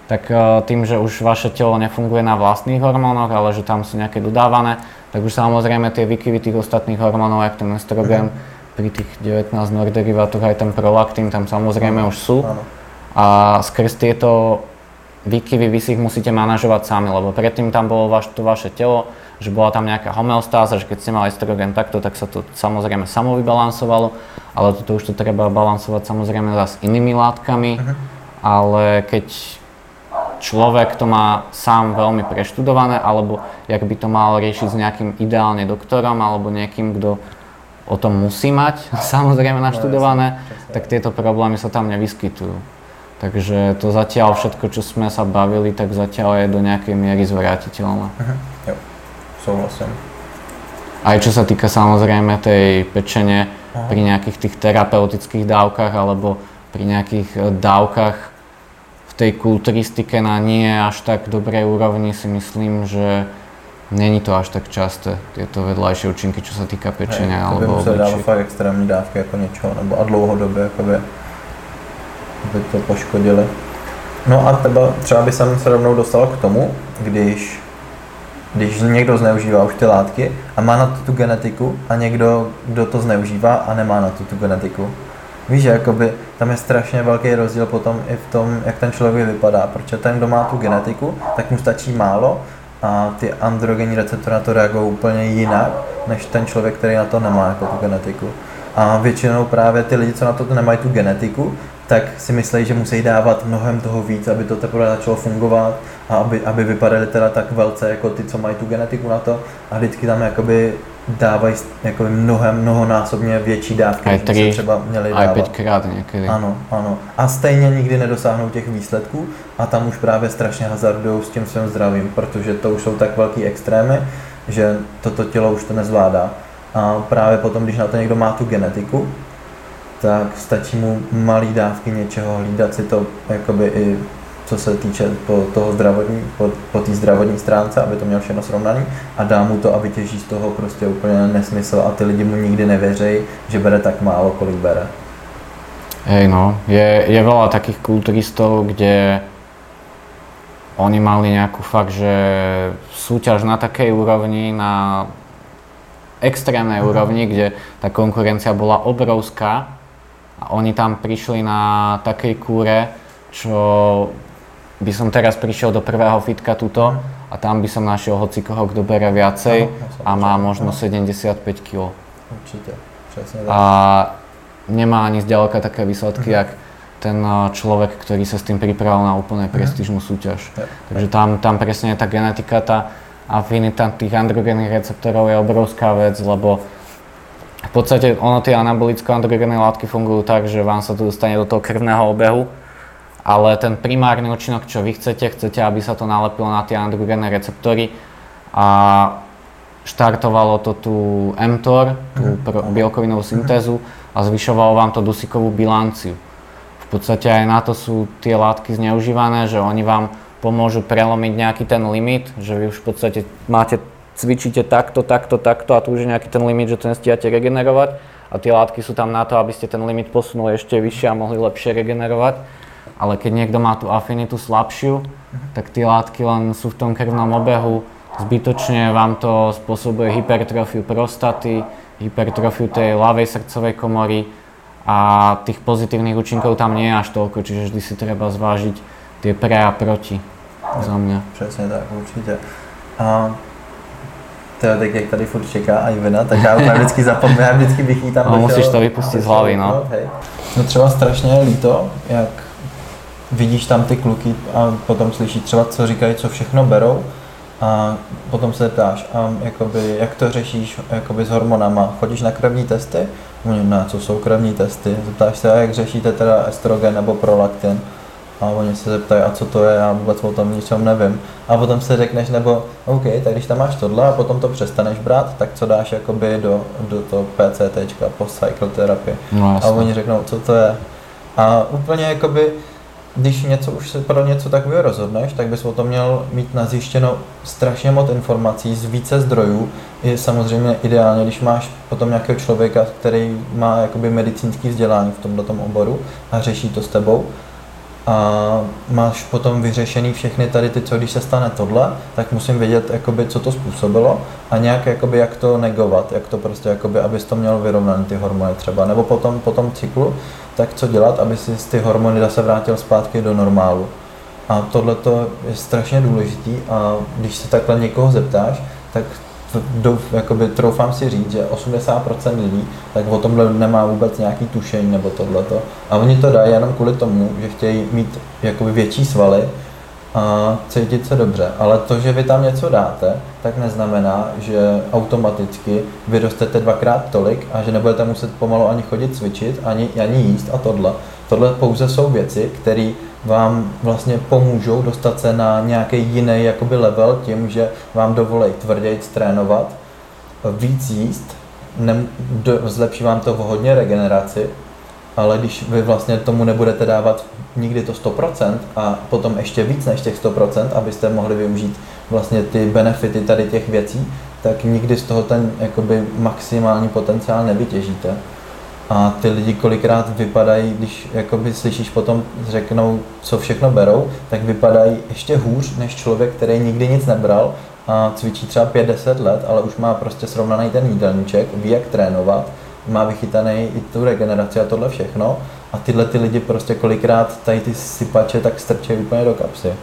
[SPEAKER 1] tak uh, tým, že už vaše telo nefunguje na vlastných hormónoch, ale že tam sú nejaké dodávané, tak už samozrejme tie výkyvy tých ostatných hormónov, ako ten estrogen, mm. pri tých 19 norderivátoch aj ten prolaktín tam samozrejme už sú. Ano. A skrz tieto výkyvy vy si ich musíte manažovať sami, lebo predtým tam bolo vaš, to vaše telo, že bola tam nejaká homeostáza, že keď ste mali estrogen takto, tak sa to samozrejme samo vybalansovalo, ale toto už to treba balansovať samozrejme s inými látkami, uh-huh. ale keď človek to má sám veľmi preštudované, alebo jak by to mal riešiť s nejakým ideálne doktorom, alebo niekým, kto o tom musí mať samozrejme naštudované, no, tak tieto problémy sa tam nevyskytujú. Takže to zatiaľ všetko, čo sme sa bavili, tak zatiaľ je do nejakej miery zvrátiteľné.
[SPEAKER 2] Uh-huh. Jo, súhlasím.
[SPEAKER 1] Aj čo sa týka samozrejme tej pečenie uh-huh. pri nejakých tých terapeutických dávkach alebo pri nejakých eh, dávkach tej kulturistike na nie až tak dobrej úrovni si myslím, že není to až tak časté, tieto vedľajšie účinky, čo sa týka pečenia
[SPEAKER 2] Hej, alebo obličiek. dávat fakt extrémní dávky jako něčeho, nebo a dlouhodobě, jakoby, aby to poškodili. No a teba, třeba by jsem se rovnou dostal k tomu, když, když někdo zneužívá už ty látky a má na to tu genetiku a někdo, kdo to zneužívá a nemá na to tu genetiku. Víš, že jakoby tam je strašně velký rozdíl potom i v tom, jak ten člověk vypadá, protože ten, kdo má tu genetiku, tak mu stačí málo a ty androgenní receptory na to reagují úplně jinak, než ten člověk, který na to nemá jako tu genetiku. A většinou právě ty lidi, co na to nemají tu genetiku, tak si myslí, že musí dávat mnohem toho víc, aby to teprve začalo fungovat a aby, aby vypadali teda tak velce jako ty, co mají tu genetiku na to a vždycky tam jakoby dávají jako mnohem, mnohonásobně větší dávky,
[SPEAKER 1] než se třeba měli dávat. Aj krát někdy.
[SPEAKER 2] Ano, ano. A stejně nikdy nedosáhnou těch výsledků a tam už právě strašně hazardují s tím svým zdravím, protože to už jsou tak velký extrémy, že toto tělo už to nezvládá. A právě potom, když na to někdo má tu genetiku, tak stačí mu malý dávky něčeho, hlídat si to jakoby i co se týče po, toho zdravotní, po, po té zdravotní stránce, aby to měl všechno srovnaný a dá mu to a vytěží z toho prostě úplně nesmysl a ty lidi mu nikdy nevěří, že bere tak málo, kolik bere.
[SPEAKER 1] Hej no, je, je veľa takých kulturistov, kde oni mali nejakú fakt, že súťaž na takej úrovni, na extrémnej úrovni, kde tá konkurencia bola obrovská a oni tam prišli na takej kúre, čo by som teraz prišiel do prvého fitka tuto a tam by som našiel hocikoho, kto bere viacej a má možno 75 kg.
[SPEAKER 2] Určite, presne
[SPEAKER 1] tak. A nemá ani zďaleka také výsledky, jak ten eh, človek, ktorý sa s tým pripravil na úplne prestížnú súťaž. Takže tam, tam presne je tá genetika, tá afinita tých androgénnych receptorov je obrovská vec, lebo v podstate ono tie anabolicko-androgénne látky fungujú tak, že vám sa to dostane do toho krvného obehu, ale ten primárny účinok, čo vy chcete, chcete, aby sa to nalepilo na tie androgénne receptory a štartovalo to tú mTOR, tú mm. bielkovinovú syntézu a zvyšovalo vám to dusíkovú bilanciu. V podstate aj na to sú tie látky zneužívané, že oni vám pomôžu prelomiť nejaký ten limit, že vy už v podstate máte cvičíte takto, takto, takto a tu už je nejaký ten limit, že to nestíhate regenerovať a tie látky sú tam na to, aby ste ten limit posunuli ešte vyššie a mohli lepšie regenerovať. Ale keď niekto má tú afinitu slabšiu, tak tie látky len sú v tom krvnom obehu, zbytočne vám to spôsobuje hypertrofiu prostaty, hypertrofiu tej ľavej srdcovej komory a tých pozitívnych účinkov tam nie je až toľko, čiže vždy si treba zvážiť tie pre a proti za mňa.
[SPEAKER 2] Přesně tak, určite. A Teda tak jak tady furt čeká a Ivena, tak já úplně vždycky zapomínám, já vždycky bych jí tam
[SPEAKER 1] no, musíš to vypustit z hlavy, no.
[SPEAKER 2] Hej. No třeba strašně líto, jak vidíš tam ty kluky a potom slyšíš třeba, co říkají, co všechno berou a potom se ptáš, a jakoby, jak to řešíš jakoby s hormonama, chodíš na krevní testy? Oni, na co jsou krevní testy? Zeptáš se, jak řešíte teda estrogen nebo prolaktin? A oni se zeptají, a co to je, já vůbec o tom ničem nevím. A potom se řekneš, nebo OK, tak když tam máš tohle a potom to přestaneš brát, tak co dáš jakoby do, do toho PCT, post cycle terapie. No, a oni řeknou, co to je. A úplně jakoby, když něco už se pro něco takového rozhodneš, tak bys o tom měl mít nazjištěno strašně moc informací z více zdrojů. Je samozřejmě ideálně, když máš potom nějakého člověka, který má jakoby medicínský vzdělání v tomto oboru a řeší to s tebou, a máš potom vyřešený všechny tady ty, co když se stane tohle, tak musím vědět, jakoby, co to způsobilo a nějak, jakoby, jak to negovat, jak to prostě, jakoby, abys to měl vyrovnaný ty hormony třeba, nebo potom po tom cyklu, tak co dělat, aby si ty hormony zase vrátil zpátky do normálu. A tohle je strašně důležitý a když se takhle někoho zeptáš, tak douf, jakoby, troufám si říct, že 80% lidí tak o tomhle nemá vůbec nějaký tušení nebo tohleto. A oni to dají jenom kvůli tomu, že chtějí mít jakoby větší svaly a cítit se dobře. Ale to, že vy tam něco dáte, tak neznamená, že automaticky vyrostete dvakrát tolik a že nebudete muset pomalu ani chodit cvičit, ani, ani jíst a tohle. Tohle pouze jsou věci, které vám vlastně pomůžou dostat se na nějaký jiný jakoby level tím, že vám dovolí tvrději trénovat, víc jíst, ne, do, zlepší vám to hodně regeneraci, ale když vy vlastně tomu nebudete dávat nikdy to 100% a potom ještě víc než těch 100%, abyste mohli využít vlastně ty benefity tady těch věcí, tak nikdy z toho ten jakoby maximální potenciál nevytěžíte. A ty lidi kolikrát vypadají, když jakoby slyšíš potom, řeknou, co všechno berou, tak vypadají ještě hůř než člověk, který nikdy nic nebral a cvičí třeba 5-10 let, ale už má prostě srovnaný ten jídelníček, ví jak trénovat, má vychytaný i tu regeneraci a tohle všechno. A tyhle ty lidi prostě kolikrát tady ty sypače tak strčejí úplně do kapsy.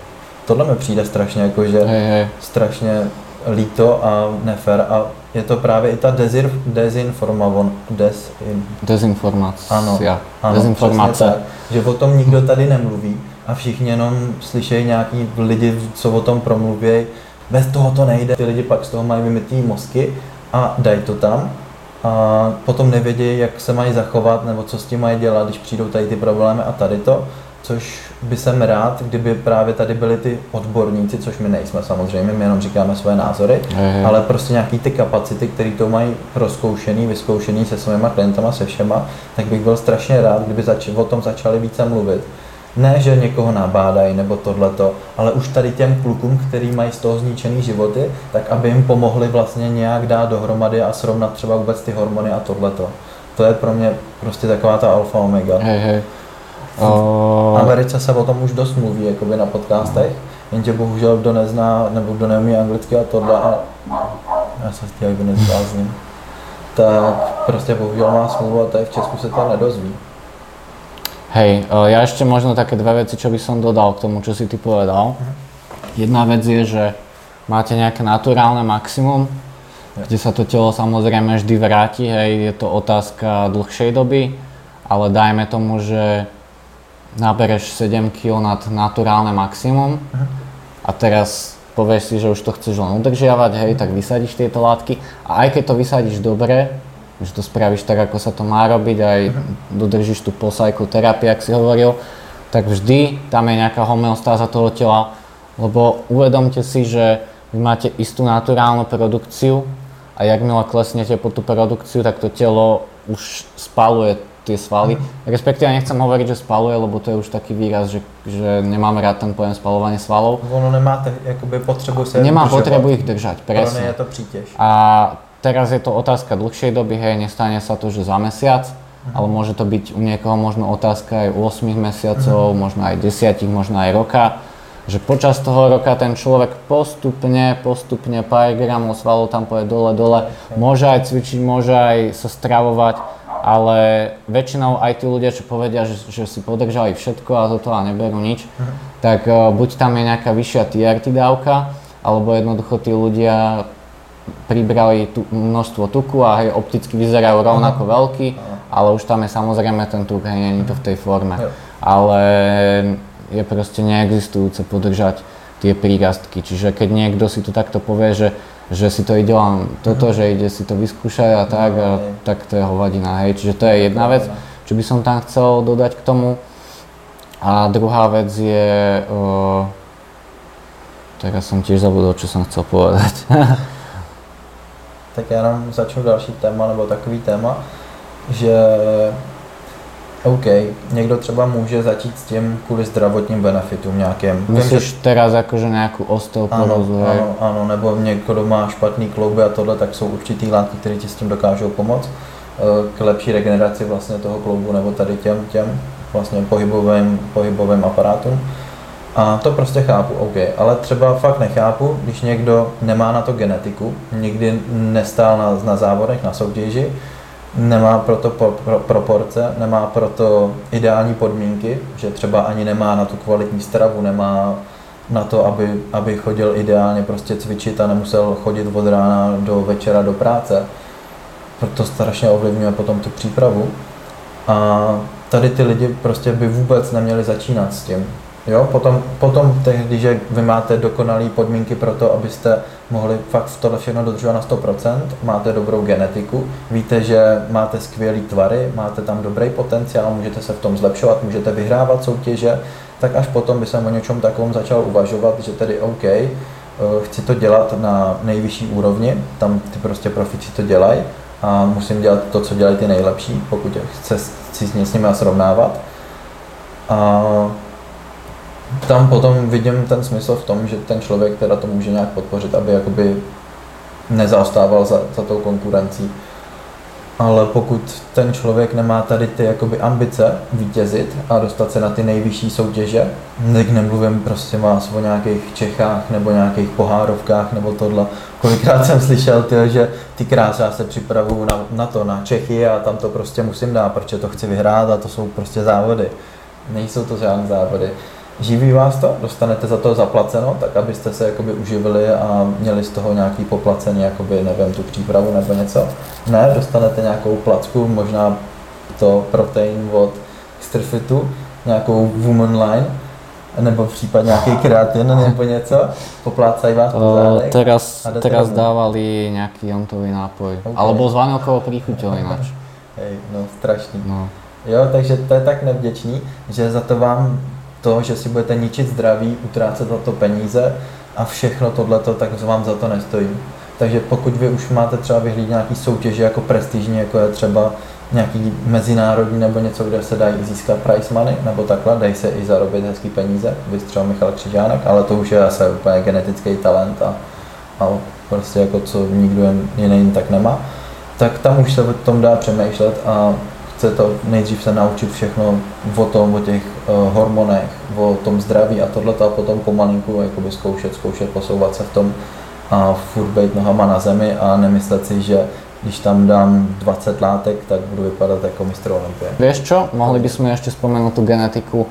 [SPEAKER 2] Tohle mi přijde strašně jako, že
[SPEAKER 1] hej, hej.
[SPEAKER 2] strašně líto a nefer a je to právě i ta dezir, dezinformavon, desin...
[SPEAKER 1] Dezinformace.
[SPEAKER 2] Ano,
[SPEAKER 1] ano Dezinformace.
[SPEAKER 2] Tak, že o tom nikdo tady nemluví a všichni jenom slyšejí nějaký lidi, co o tom promluví. Bez toho to nejde. Ty lidi pak z toho mají vymytý mozky a dají to tam a potom nevědí, jak se mají zachovat nebo co s tím mají dělat, když přijdou tady ty problémy a tady to což by jsem rád, kdyby právě tady byli ty odborníci, což my nejsme samozřejmě, my jenom říkáme své názory, je, ale prostě nějaký ty kapacity, které to mají rozkoušený, vyzkoušený se svýma klientama, se všema, tak bych byl strašně rád, kdyby zač- o tom začali více mluvit. Ne, že někoho nabádají nebo tohleto, ale už tady těm klukům, který mají z toho zničený životy, tak aby jim pomohli vlastně nějak dát dohromady a srovnat třeba vůbec ty hormony a tohleto. To je pro mě prostě taková ta alfa omega.
[SPEAKER 1] Hej, hej.
[SPEAKER 2] V Americe se o tom už dost mluví jakoby na podcastech, jenže bohužel kdo nezná nebo kdo neumí anglicky a tohle a já se chtěl, aby nezblázním. tak prostě bohužel má smlouvu a tady v Česku se to nedozví.
[SPEAKER 1] Hej, e, ja ešte možno také dve veci, čo by som dodal k tomu, čo si ty povedal. Jedna vec je, že máte nejaké naturálne maximum, kde sa to telo samozrejme vždy vráti, hej, je to otázka dlhšej doby, ale dajme tomu, že nabereš 7 kg nad naturálne maximum a teraz povieš si, že už to chceš len udržiavať, hej, tak vysadíš tieto látky. A aj keď to vysadíš dobre, že to spravíš tak, ako sa to má robiť, aj dodržíš tú posajku terapie, ak si hovoril, tak vždy tam je nejaká homeostáza toho tela, lebo uvedomte si, že vy máte istú naturálnu produkciu a jakmile klesnete po tú produkciu, tak to telo už spaluje tie svaly. Mm. Respektíve nechcem hovoriť, že spaluje, lebo to je už taký výraz, že, že nemáme rád ten pojem spalovanie svalov.
[SPEAKER 2] Ono nemáte jakoby potřebu se
[SPEAKER 1] Nemá potrebu ich držať, presne.
[SPEAKER 2] Pro je to přítěž.
[SPEAKER 1] A teraz je to otázka dlhšej doby, hej, nestane sa to, že za mesiac, mm. ale môže to byť u niekoho možno otázka aj 8 mesiacov, mm. možno aj 10, možno aj roka že počas toho roka ten človek postupne, postupne pár gramov svalov tam pôjde dole, dole, môže aj cvičiť, môže aj sa stravovať, ale väčšinou aj tí ľudia, čo povedia, že, že si podržali všetko a zo toho neberú nič, uh-huh. tak uh, buď tam je nejaká vyššia TRT dávka, alebo jednoducho tí ľudia pribrali tu, množstvo tuku a hej, opticky vyzerajú rovnako uh-huh. veľký, uh-huh. ale už tam je samozrejme ten tuk, hej, nie je to v tej forme. Uh-huh. Ale je proste neexistujúce podržať tie prírastky. Čiže keď niekto si tu takto povie, že že si to ide len toto, že ide si to vyskúšať a tak, a tak to je hovadina, hej. Čiže to je jedna vec, čo by som tam chcel dodať k tomu. A druhá vec je, o, teraz som tiež zabudol, čo som chcel povedať.
[SPEAKER 2] tak já nám začnu další téma, nebo takový téma, že OK, někdo třeba může začít s tím kvůli zdravotním benefitům nějakým.
[SPEAKER 1] Myslíš že... teraz akože nejakú osteoporózu,
[SPEAKER 2] ano, ano, ano, nebo někdo má špatný klouby a tohle, tak jsou určitý látky, které ti s tím dokážou pomoct eh, k lepší regeneraci vlastně toho kloubu nebo tady těm, těm vlastně pohybovým, pohybovým aparátům. A to prostě chápu, OK, ale třeba fakt nechápu, když někdo nemá na to genetiku, nikdy nestál na, na závodech, na soutěži, nemá proto pro, pro, proporce, nemá proto ideální podmínky, že třeba ani nemá na tu kvalitní stravu, nemá na to, aby, aby chodil ideálně prostě cvičit a nemusel chodit od rána do večera do práce. Proto strašně ovlivňuje potom tu přípravu. A tady ty lidi prostě by vůbec neměli začínat s tím. Jo, potom, potom tehdy, že vy máte dokonalé podmínky pro to, abyste mohli fakt tohle všechno dodržovat na 100%, máte dobrou genetiku, víte, že máte skvělý tvary, máte tam dobrý potenciál, můžete se v tom zlepšovat, můžete vyhrávat soutěže, tak až potom by jsem o něčem takovém začal uvažovat, že tedy OK, eh, chci to dělat na nejvyšší úrovni, tam ty prostě profici to dělají a musím dělat to, co dělají ty nejlepší, pokud chci, chci s nimi srovnávat. A tam potom vidím ten smysl v tom, že ten člověk teda to může nějak podpořit, aby jakoby nezaostával za, za tou konkurencí. Ale pokud ten člověk nemá tady ty jakoby ambice vítězit a dostat se na ty nejvyšší soutěže, tak nemluvím prostě vás o nějakých Čechách nebo nějakých pohárovkách nebo tohle. Kolikrát jsem slyšel, tyjo, že ty krásy já se připravuju na, na to, na Čechy a tam to prostě musím dát, protože to chci vyhrát a to jsou prostě závody. Nejsou to žádné závody živí vás to, dostanete za to zaplaceno, tak abyste se jakoby uživili a měli z toho nějaký poplacení, jakoby, nevím, tu přípravu nebo něco. Ne, dostanete nějakou placku, možná to protein od Extrafitu, nějakou woman line, nebo případně nějaký kreatin nebo něco, poplácají vás po zádech.
[SPEAKER 1] Teraz, teraz dávali nějaký jontový nápoj, okay. alebo s vanilkovou príchuťou ináč.
[SPEAKER 2] Hej, no strašný. No. Jo, takže to je tak nevděčný, že za to vám to, že si budete ničit zdraví, utrácet za to peníze a všechno tohleto, tak vám za to nestojí. Takže pokud vy už máte třeba vyhlídit nějaký soutěže jako prestižní, jako je třeba nějaký mezinárodní nebo něco, kde se dají získat price money, nebo takhle, dají se i zarobit hezký peníze, vy třeba Michal Křižánek, ale to už je asi úplně genetický talent a, a prostě jako co nikdo jiný tak nemá, tak tam už se o tom dá přemýšlet a chce to nejdřív se naučit všechno o tom, o těch hormonech, o tom zdraví a tohle a potom pomalinku jakoby zkoušet, zkoušet posouvat se v tom a furt být nohama na zemi a nemyslet si, že když tam dám 20 látek, tak budu vypadat jako mistr Olympie.
[SPEAKER 1] Vieš čo, mohli by sme ešte spomenúť tú genetiku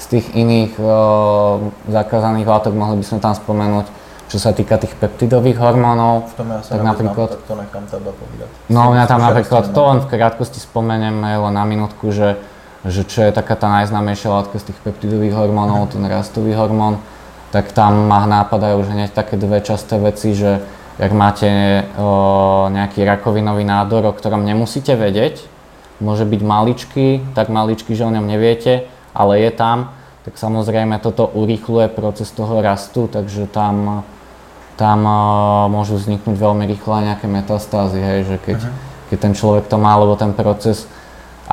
[SPEAKER 1] z tých iných uh, zakázaných látok, mohli by sme tam spomenúť, čo sa týka tých peptidových hormónov.
[SPEAKER 2] V tom ja sa
[SPEAKER 1] tak napríklad,
[SPEAKER 2] tak to nechám teba povídať.
[SPEAKER 1] No mňa tam napríklad, to len v krátkosti spomeniem len na minútku, že, že čo je taká tá najznámejšia látka z tých peptidových hormónov, ten rastový hormón, tak tam ma nápadajú už hneď také dve časté veci, že ak máte o, nejaký rakovinový nádor, o ktorom nemusíte vedieť, môže byť maličký, tak maličký, že o ňom neviete, ale je tam, tak samozrejme toto urýchluje proces toho rastu, takže tam tam uh, môžu vzniknúť veľmi rýchlo aj nejaké metastázy, hej, že keď, uh-huh. keď ten človek to má, lebo ten proces,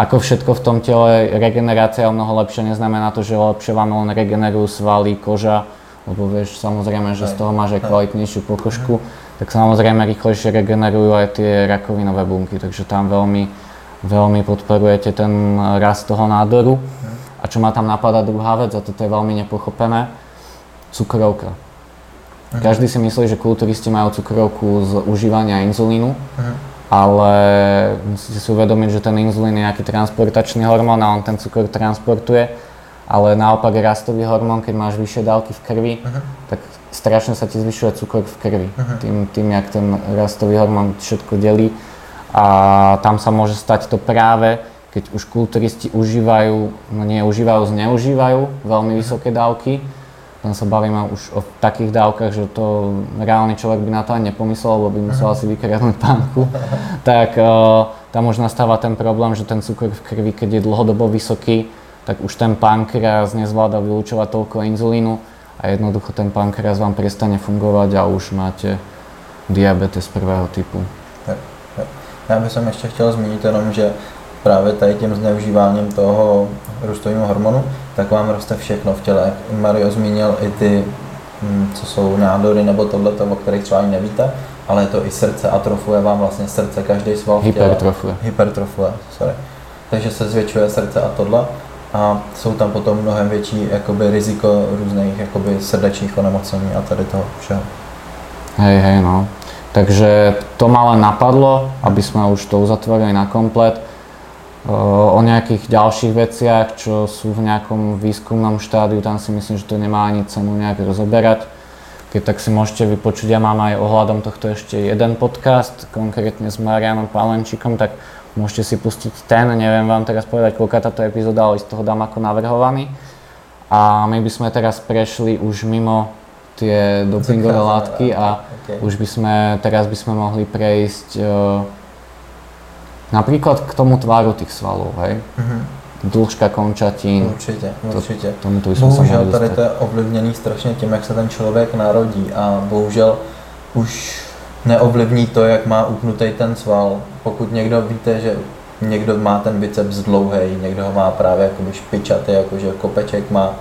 [SPEAKER 1] ako všetko v tom tele, regenerácia o mnoho lepšie, neznamená to, že lepšie vám len regenerujú svaly, koža, lebo vieš samozrejme, že z toho máš aj kvalitnejšiu pokožku, uh-huh. tak samozrejme rýchlejšie regenerujú aj tie rakovinové bunky, takže tam veľmi, veľmi podporujete ten rast toho nádoru. Uh-huh. A čo ma tam napadá druhá vec, a toto je veľmi nepochopené, cukrovka. Uh-huh. Každý si myslí, že kulturisti majú cukrovku z užívania inzulínu. Ale musíte si uvedomiť, že ten inzulín je nejaký transportačný hormón a on ten cukor transportuje, ale naopak rastový hormón, keď máš vyššie dávky v krvi, uh-huh. tak strašne sa ti zvyšuje cukor v krvi, uh-huh. tým, tým, jak ten rastový hormón všetko delí. A tam sa môže stať to práve, keď už kulturisti užívajú, no nie užívajú, zneužívajú veľmi vysoké dávky, tam sa bavíme už o takých dávkach, že to reálny človek by na to ani nepomyslel, lebo by musel asi vykradnúť pánku. tak uh, tam už nastáva ten problém, že ten cukor v krvi, keď je dlhodobo vysoký, tak už ten pankreas nezvláda vylúčovať toľko inzulínu a jednoducho ten pankreas vám prestane fungovať a už máte diabetes prvého typu.
[SPEAKER 2] Já bych ještě chtěl zmínit jenom, že právě tady tím zneužíváním toho růstového hormonu, tak vám roste všechno v těle. Mario zmínil i ty, hm, co jsou nádory nebo tohle, o kterých třeba ani nevíte, ale je to i srdce, atrofuje vám vlastně srdce, každý sval v
[SPEAKER 1] těle. Hypertrofuje.
[SPEAKER 2] Hypertrofuje, sorry. Takže se zvětšuje srdce a tohle a jsou tam potom mnohem větší jakoby, riziko různých jakoby, srdečních onemocnění a tady toho všeho.
[SPEAKER 1] Hej, hej, no. Takže to ma len napadlo, aby sme už to uzatvorili na komplet o nejakých ďalších veciach, čo sú v nejakom výskumnom štádiu, tam si myslím, že to nemá ani cenu nejak rozoberať. Keď tak si môžete vypočuť, ja mám aj ohľadom tohto ešte jeden podcast, konkrétne s Marianom Palenčíkom, tak môžete si pustiť ten, neviem vám teraz povedať, koľká táto epizóda, ale z toho dám ako navrhovaný. A my by sme teraz prešli už mimo tie dopingové látky a okay. už by sme, teraz by sme mohli prejsť Napríklad k tomu tváru tých svalov, hej? Mm-hmm. Dĺžka končatín.
[SPEAKER 2] Určitě, určitě. To, tomu bohužel tady to je ovlivněný strašně tím, jak se ten člověk narodí a bohužel už neovlivní to, jak má upnutý ten sval. Pokud někdo víte, že někdo má ten biceps dlouhý, někdo ho má právě jakoby špičatý, jakože kopeček má,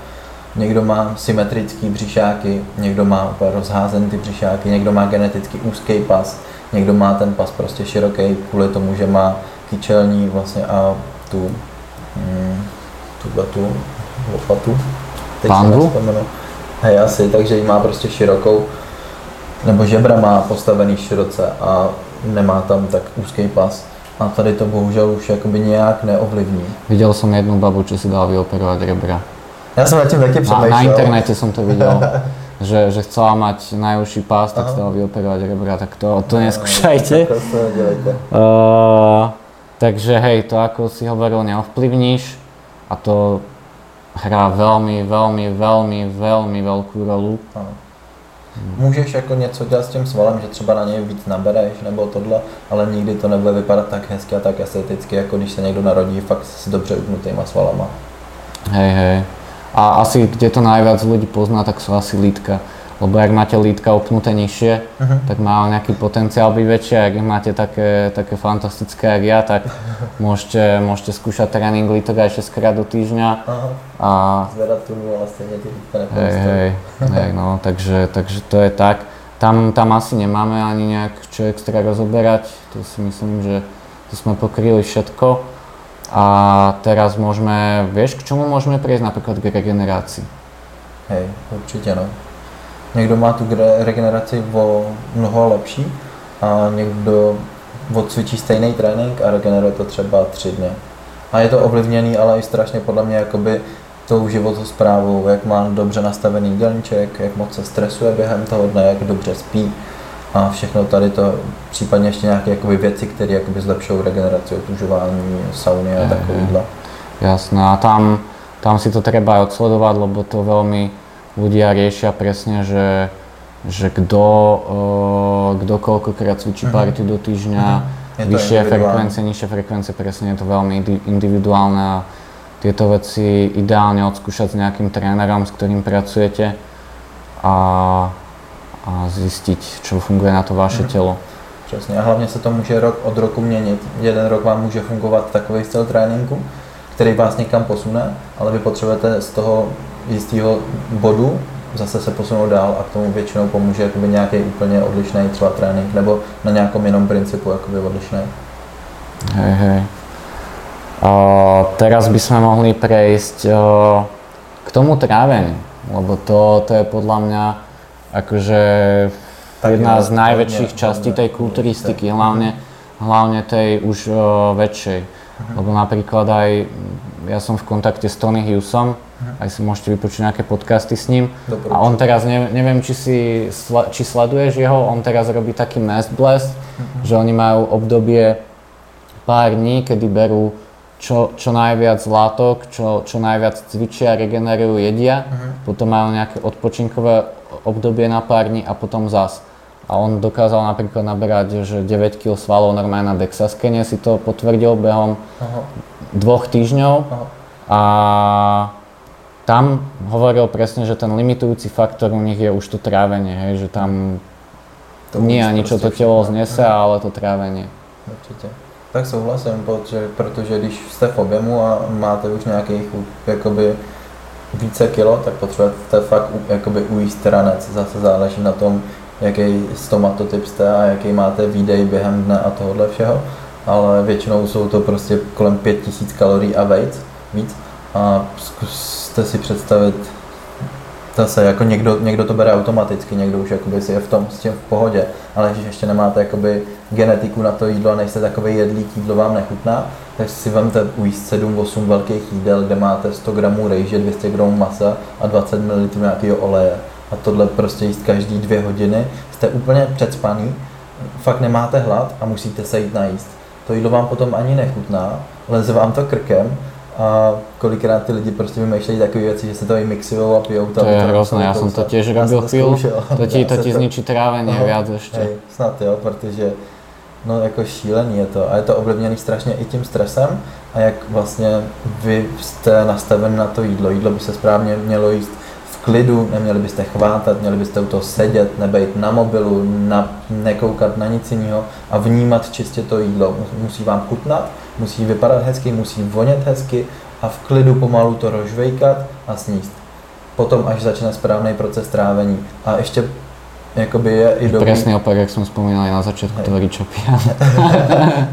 [SPEAKER 2] někdo má symetrický břišáky, někdo má úplně rozházený ty břišáky, někdo má geneticky úzký pas, Někdo má ten pas prostě široký kvůli tomu, že má kyčelní vlastně a tu, mm, tuhle tu lopatu.
[SPEAKER 1] Pandu?
[SPEAKER 2] Hej, asi, takže ji má prostě širokou, nebo žebra má postavený široce a nemá tam tak úzký pas. A tady to bohužel už jakoby nějak neovlivní.
[SPEAKER 1] Viděl jsem jednu babu, čo si dala vyoperovat rebra.
[SPEAKER 2] Já jsem na tím taky přemýšlel.
[SPEAKER 1] Na, na internete jsem to viděl. že, že chcela mať najúžší pás, tak chcela vyoperovať rebra, tak to, to neskúšajte. Uh, takže hej, to ako si hovoril, neovplyvníš a to hrá veľmi, veľmi, veľmi, veľmi veľkú rolu. Ano.
[SPEAKER 2] Můžeš jako něco dělat s tím svalem, že třeba na něj víc nabereš nebo tohle, ale nikdy to nebude vypadat tak hezky a tak esteticky, jako když se někdo narodí fakt s dobře upnutýma svalama.
[SPEAKER 1] Hej, hej. A asi kde to najviac ľudí pozná, tak sú asi lítka. Lebo ak máte lítka opnuté nižšie, uh-huh. tak má nejaký potenciál byť väčšie. Ak máte také, také fantastické, ako ja, tak môžete, môžete skúšať tréning lítok aj 6 krát do týždňa. Uh-huh.
[SPEAKER 2] A zvedať tu ale stejne ty
[SPEAKER 1] hej, hej, hej, no, takže, takže to je tak. Tam, tam asi nemáme ani nejak čo extra rozoberať. To si myslím, že to sme pokryli všetko. A teraz môžeme, vieš, k čomu môžeme prejsť napríklad k regenerácii?
[SPEAKER 2] Hej, určitě no. Někdo má tu regeneraci o mnoho lepší a někdo odcvičí stejný trénink a regeneruje to třeba tři dny. A je to ovlivněný, ale i strašně podle mě jakoby tou životosprávou, jak má dobře nastavený jídelníček, jak moc se stresuje během toho dne, jak dobře spí a všechno tady to, případně ještě nějaké jakoby věci, které jakoby zlepšují regeneraci, otužování, sauny a takovýhle.
[SPEAKER 1] Jasné, a tam, tam si to treba aj odsledovať, lebo to veľmi ľudia riešia presne, že, že kto, uh, kto koľkokrát cvičí mm-hmm. party do týždňa, mm-hmm. vyššie frekvencie, nižšie frekvencie, presne je to veľmi individuálne a tieto veci ideálne odskúšať s nejakým trénerom, s ktorým pracujete a, a zistiť, čo funguje na to vaše mm-hmm. telo.
[SPEAKER 2] Přesně a hlavně se to může rok od roku měnit. Jeden rok vám může fungovat takový styl tréninku, který vás někam posune, ale vy potřebujete z toho jistého bodu zase se posunout dál a k tomu většinou pomůže jakoby nějaký úplně odlišný třeba trénink nebo na nějakom jinom principu jakoby odlišný.
[SPEAKER 1] Hej, hej. Uh, teraz by sme mohli prejsť uh, k tomu tráveniu, lebo to, to je podľa mňa akože tak jedna z najväčších častí tej kulturistiky, hlavne, hlavne tej už uh, väčšej. Uh-huh. Lebo napríklad aj ja som v kontakte s Tony Hughesom, uh-huh. aj si môžete vypočuť nejaké podcasty s ním. Dobre, a on teraz, ne, neviem, či, si, či sleduješ jeho, on teraz robí taký mass blast, uh-huh. že oni majú obdobie pár dní, kedy berú čo, čo najviac látok, čo, čo najviac cvičia, regenerujú, jedia, uh-huh. potom majú nejaké odpočinkové obdobie na pár dní a potom zas. A on dokázal napríklad naberať, že 9 kg svalov normálne na Dexaskene, si to potvrdil behom uh-huh. dvoch týždňov. Uh-huh. A tam hovoril presne, že ten limitujúci faktor u nich je už to trávenie, hej, že tam to nie ani čo to telo znese, uh-huh. ale to trávenie.
[SPEAKER 2] Určitě. Tak souhlasím, protože, protože když jste v objemu a máte už nějakých jakoby více kilo, tak potřebujete fakt jakoby ujíst ranec. Zase záleží na tom, jaký stomatotyp jste a jaký máte výdej během dne a tohohle všeho, ale většinou jsou to prostě kolem 5000 kalorií a víc, víc. A zkuste si představit, zase jako někdo, někdo to bere automaticky, někdo už jakoby si je v tom s tím v pohodě, ale když ještě nemáte jakoby genetiku na to jídlo a nejste takový jedlík, jídlo vám nechutná, tak si vemte ujíst 7-8 velkých jídel, kde máte 100 gramů rejže, 200 gramů masa a 20 ml nějakého oleje. A tohle prostě jíst každý dvě hodiny, jste úplně předspaný, fakt nemáte hlad a musíte se jít najíst. To jídlo vám potom ani nechutná, leze vám to krkem a kolikrát ty lidi prostě vymýšlejí takové věci, že se to i mixují a pijou
[SPEAKER 1] to. To je hrozné, já jsem to těž robil chvíľu, to ti, to ti zničí trávení no, viac ještě. Hej,
[SPEAKER 2] snad jo, protože no jako šílený je to a je to ovlivněný strašně i tím stresem a jak vlastně vy jste nastaven na to jídlo. Jídlo by se správně mělo jíst klidu, neměli byste chvátat, měli byste u toho sedět, nebejt na mobilu, na, nekoukat na nic jiného a vnímat čistě to jídlo. Musí vám chutnat, musí vypadat hezky, musí vonět hezky a v klidu pomalu to rozžvejkat a sníst. Potom až začne správný proces trávení. A ještě jakoby je i dobrý...
[SPEAKER 1] Presný opak, jak jsem vzpomínal na začátku toho Ričopia.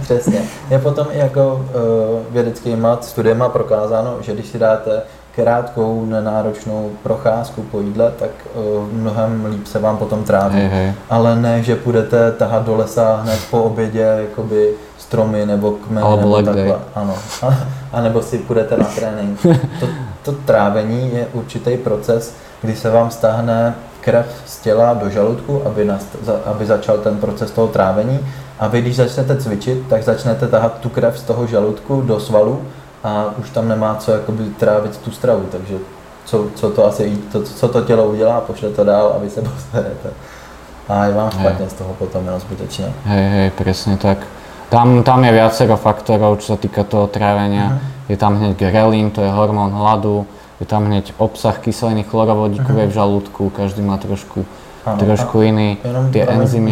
[SPEAKER 2] Přesně. Je potom i jako uh, vědeckýma studiema prokázáno, že když si dáte krátkou, nenáročnou procházku po jídle, tak uh, mnohem líp se vám potom tráví. Hej, hej. Ale ne, že půjdete tahat do lesa hned po obědě jakoby stromy nebo kmeny
[SPEAKER 1] nebo takhle. Day.
[SPEAKER 2] Ano. A, a nebo si půjdete na trénink. To, to trávení je určitý proces, kdy se vám stáhne krev z těla do žaludku, aby, nast, aby začal ten proces toho trávení. A vy, když začnete cvičit, tak začnete tahat tu krev z toho žaludku do svalu a už tam nemá co jakoby trávit tu stravu, takže co, co to asi, to, co to tělo udělá, pošle to dál a vy se poserete. A je vám špatně hej. z toho potom jenom zbytečně.
[SPEAKER 1] Hej, hej, presne tak. Tam, tam je viacero faktorov, čo sa týka toho trávenia. Uh-huh. Je tam hneď grelín, to je hormón hladu, je tam hneď obsah kyseliny chlorovodíkovej uh-huh. v žalúdku, každý má trošku, ano, trošku iný, tie enzymy,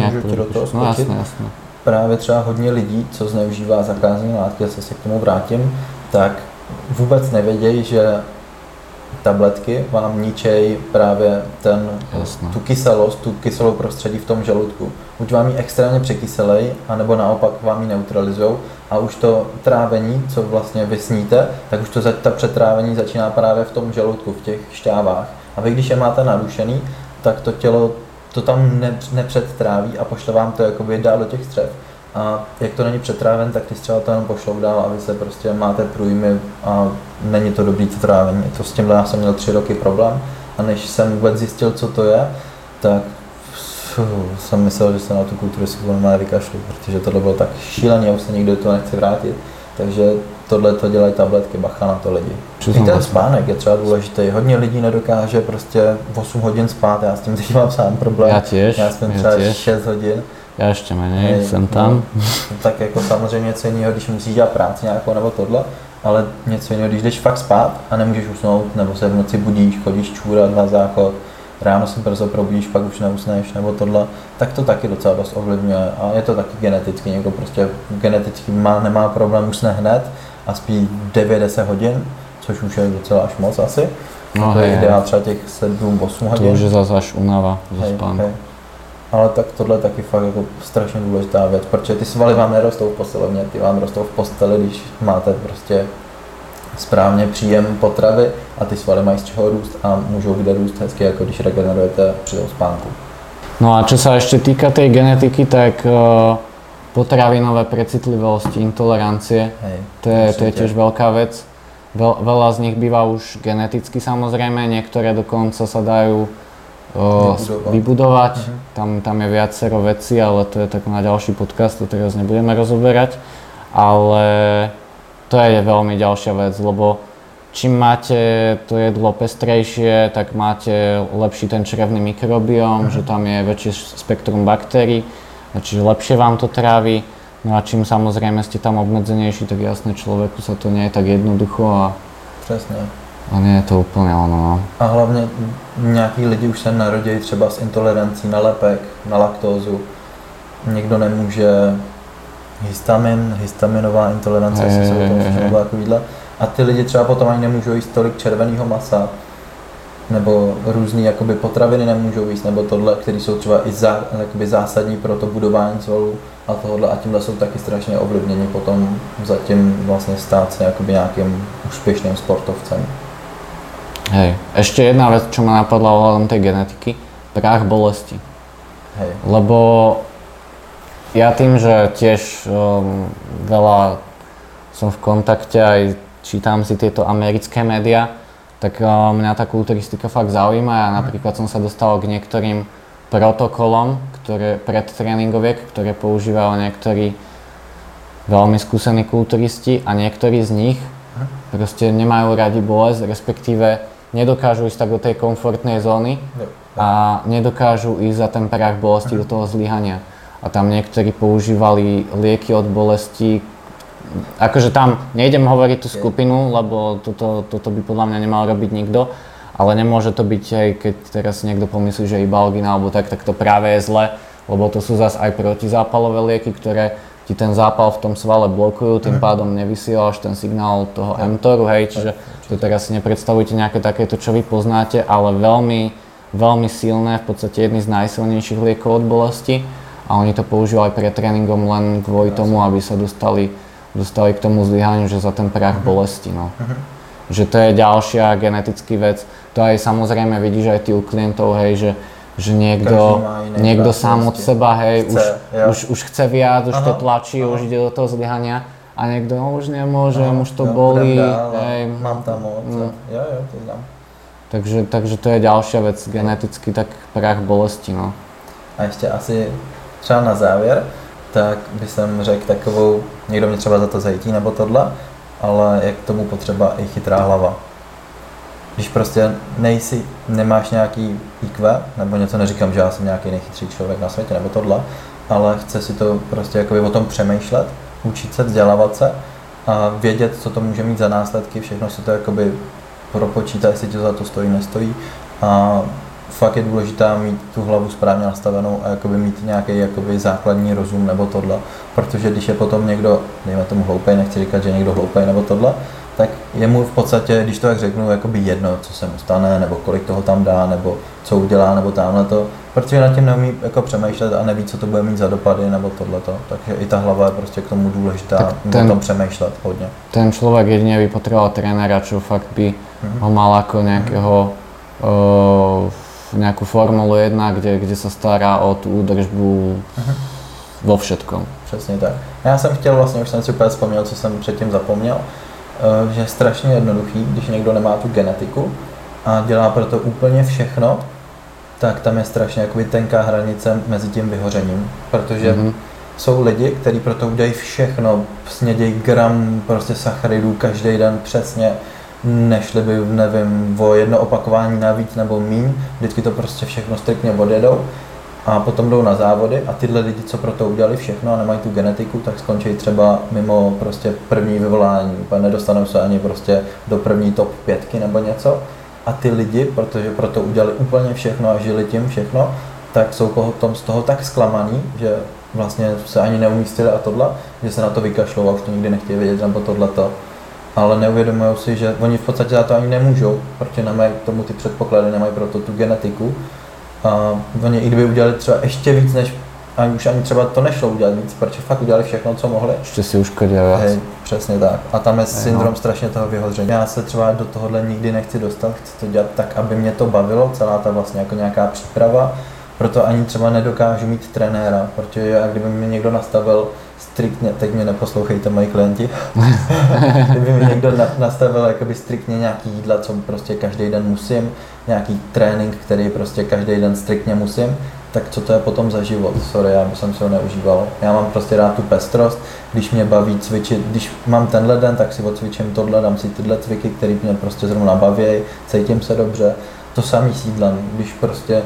[SPEAKER 2] No jasné, jasné. Právě třeba hodně lidí, co zneužívá zakázané látky, zase se k tomu vrátím, tak vůbec nevědějí, že tabletky vám ničej právě ten, tu kyselost, tu kyselou prostředí v tom žaludku. Buď vám ji extrémně překyselej, anebo naopak vám ji neutralizují a už to trávení, co vlastně vysníte, tak už to za, ta přetrávení začíná právě v tom žaludku, v těch šťávách. A vy, když je máte narušený, tak to tělo to tam ne, nepředtráví a pošle vám to jakoby dál do těch střev. A jak to není přetráven, tak ty třeba to jenom pošlou dál a vy se prostě máte průjmy a není to dobrý to trávení. To s tímhle já jsem měl tři roky problém a než jsem vůbec zjistil, co to je, tak jsem myslel, že se na tu kulturu si normálně vykašlu, protože tohle bylo tak šíleně, já už se nikdo do toho nechci vrátit. Takže tohle to dělají tabletky, bacha na to lidi. I ten spánek je třeba důležitý. Hodně lidí nedokáže prostě 8 hodin spát, já s tím teď mám sám problém.
[SPEAKER 1] Já těž.
[SPEAKER 2] Já jsem třeba těž. 6 hodin.
[SPEAKER 1] Já ještě méně, jsem tam.
[SPEAKER 2] No, tak jako samozřejmě něco jiného, když musíš dělat práci nějakou nebo tohle, ale něco jiného, když jdeš fakt spát a nemůžeš usnout, nebo se v noci budíš, chodíš čůrat na záchod, ráno se brzo probíš, pak už neusneš nebo tohle, tak to taky docela dost ovlivňuje a je to taky geneticky, někdo prostě geneticky má, nemá problém, usne hned a spí 9-10 hodin, což už je docela až moc asi. No, to hej, je ideál třeba těch 7-8 hodin.
[SPEAKER 1] To už je zase až unava ze spánku.
[SPEAKER 2] Ale tak tohle je taky fakt jako strašně důležitá věc, protože ty svaly vám nerostou v posilovně, ty vám rostou v posteli, když máte prostě správně příjem potravy a ty svaly mají z čeho růst a můžou kde růst hezky, jako když regenerujete při tom spánku.
[SPEAKER 1] No a čo sa ešte týka tej genetiky, tak uh, potravinové precitlivosti, intolerancie, Hej, to, je, to je tiež veľká vec. Veľ, veľa z nich býva už geneticky samozrejme, niektoré dokonca sa dajú vybudovať. vybudovať. Uh-huh. Tam, tam je viacero vecí, ale to je tak na ďalší podcast, to teraz nebudeme rozoberať. Ale to je veľmi ďalšia vec, lebo čím máte to jedlo pestrejšie, tak máte lepší ten črevný mikrobióm, mm-hmm. že tam je väčšie spektrum baktérií, čiže lepšie vám to trávi. No a čím samozrejme ste tam obmedzenejší, tak jasne človeku sa to nie je tak jednoducho a...
[SPEAKER 2] Přesně.
[SPEAKER 1] A nie je to úplně ono, no.
[SPEAKER 2] A hlavně nějaký lidi už se narodí třeba s intolerancí na lepek, na laktózu. Někdo nemůže histamin, histaminová intolerance, jestli se o tom slyšel, takovýhle. A ty lidi třeba potom ani nemůžou jíst tolik červeného masa, nebo různé jakoby potraviny nemůžou jíst, nebo tohle, které jsou třeba i zá, jakoby zásadní pro to budování svalů a tohle a tímhle jsou taky strašně ovlivněni potom zatím vlastně stát se jakoby nějakým úspěšným sportovcem.
[SPEAKER 1] Hej, ešte jedna vec, čo ma napadla ohľadom tej genetiky, prach bolesti. Hej. Lebo ja tým, že tiež um, veľa som v kontakte aj čítam si tieto americké médiá, tak um, mňa tá kulturistika fakt zaujíma. Ja napríklad som sa dostal k niektorým protokolom, ktoré, predtréningoviek, ktoré používajú niektorí veľmi skúsení kulturisti a niektorí z nich proste nemajú radi bolesť, respektíve nedokážu ísť tak do tej komfortnej zóny a nedokážu ísť za ten prach bolesti do toho zlyhania. A tam niektorí používali lieky od bolesti. Akože tam nejdem hovoriť tú skupinu, lebo toto, toto by podľa mňa nemal robiť nikto, ale nemôže to byť aj keď teraz niekto pomyslí, že iba algina alebo tak, tak to práve je zle, lebo to sú zase aj protizápalové lieky, ktoré ti ten zápal v tom svale blokujú, tým mhm. pádom nevysielaš ten signál toho mTORu, hej, čiže to teraz si nepredstavujte nejaké takéto, čo vy poznáte, ale veľmi, veľmi silné, v podstate jedný z najsilnejších liekov od bolesti a oni to používali pred tréningom len kvôli tomu, aby sa dostali, dostali k tomu zlyhaniu, že za ten prach uh-huh. bolesti. No. Uh-huh. Že to je ďalšia genetický vec. To aj samozrejme vidíš aj ty u klientov, hej, že, že niekto, niekto sám od seba, hej, chce, už, už, už chce viac, už aha, to tlačí, aha. už ide do toho zlyhania a niekto, no už nemôžem, aha, už to jo, bolí.
[SPEAKER 2] Dál, hej. Mám tam moc, mm. jo, jo, to znám.
[SPEAKER 1] Takže, takže to je ďalšia vec, geneticky tak prach bolesti, no.
[SPEAKER 2] A ešte asi třeba na závěr, tak by jsem řekl takovou, někdo mě třeba za to zajítí nebo tohle, ale je k tomu potřeba i chytrá hlava. Když prostě nejsi, nemáš nějaký IQ, nebo něco neříkám, že já jsem nějaký nejchytří člověk na světě, nebo tohle, ale chce si to prostě jakoby o tom přemýšlet, učit se, vzdělávat se a vědět, co to může mít za následky, všechno si to jakoby propočítá, jestli to za to stojí, nestojí. A fakt je důležité mít tu hlavu správně nastavenou a jakoby mít nějaký jakoby základní rozum nebo tohle, protože když je potom někdo, dejme tomu hloupej, nechci říkat, že někdo hloupej nebo tohle, tak je mu v podstatě, když to tak řeknu, jakoby jedno, co se mu stane, nebo kolik toho tam dá, nebo co udělá, nebo tamhle to, protože nad tím neumí jako přemýšlet a neví, co to bude mít za dopady, nebo tohleto. Takže i ta hlava je prostě k tomu důležitá, tak ten, o tom přemýšlet hodně.
[SPEAKER 1] Ten člověk jedině by potřeboval trenéra, čo fakt by mm-hmm. ho mal jako nějakého mm-hmm. uh, nejakú Formulu 1, kde, kde sa stará o tú údržbu uh-huh. vo všetkom.
[SPEAKER 2] přesně tak. Já jsem chtěl vlastně, už jsem si úplně vzpomněl, co jsem předtím zapomněl, eh, že je strašně jednoduchý, když někdo nemá tu genetiku a dělá pro to úplně všechno, tak tam je strašně jakoby tenká hranice mezi tím vyhořením, protože mm-hmm. jsou lidi, kteří pro to udělají všechno, snědějí gram prostě sacharidů každý den přesně, nešli by, nevím, o jedno opakování navíc nebo míň, vždycky to prostě všechno striktně odjedou a potom jdou na závody a tyhle lidi, co pro to udělali všechno a nemají tu genetiku, tak skončí třeba mimo prostě první vyvolání, úplně nedostanou se ani prostě do první top pětky nebo něco. A ty lidi, protože pro to udělali úplně všechno a žili tím všechno, tak jsou potom z toho tak zklamaný, že vlastně se ani neumístili a tohle, že se na to vykašlou a už to nikdy nechtějí vědět nebo tohleto. Ale neuvědomují si, že oni v podstatě za to ani nemůžou, protože nemají k tomu ty předpoklady, nemají proto tu genetiku. A oni i kdyby udělali třeba ještě víc, než ani už ani třeba to nešlo udělat víc, protože fakt udělali všechno, co mohli.
[SPEAKER 1] Ještě si uškodili
[SPEAKER 2] Hej, přesně tak. A tam je Hej, syndrom no. strašně toho vyhodření. Já se třeba do tohohle nikdy nechci dostat, chci to dělat tak, aby mě to bavilo, celá ta vlastně jako nějaká příprava. Proto ani třeba nedokážu mít trenéra, protože jak kdyby mi někdo nastavil striktně, teď mě neposlouchejte moji klienti, kdyby mi někdo nastavil jakoby striktně nějaký jídla, co prostě každý den musím, nějaký trénink, který prostě každý den striktně musím, tak co to je potom za život? Sorry, já bych se ho neužíval. Já mám prostě rád tu pestrost, když mě baví cvičit, když mám tenhle den, tak si odcvičím tohle, dám si tyhle cviky, které mě prostě zrovna baví, cítím se dobře. To samý s jídlem, když prostě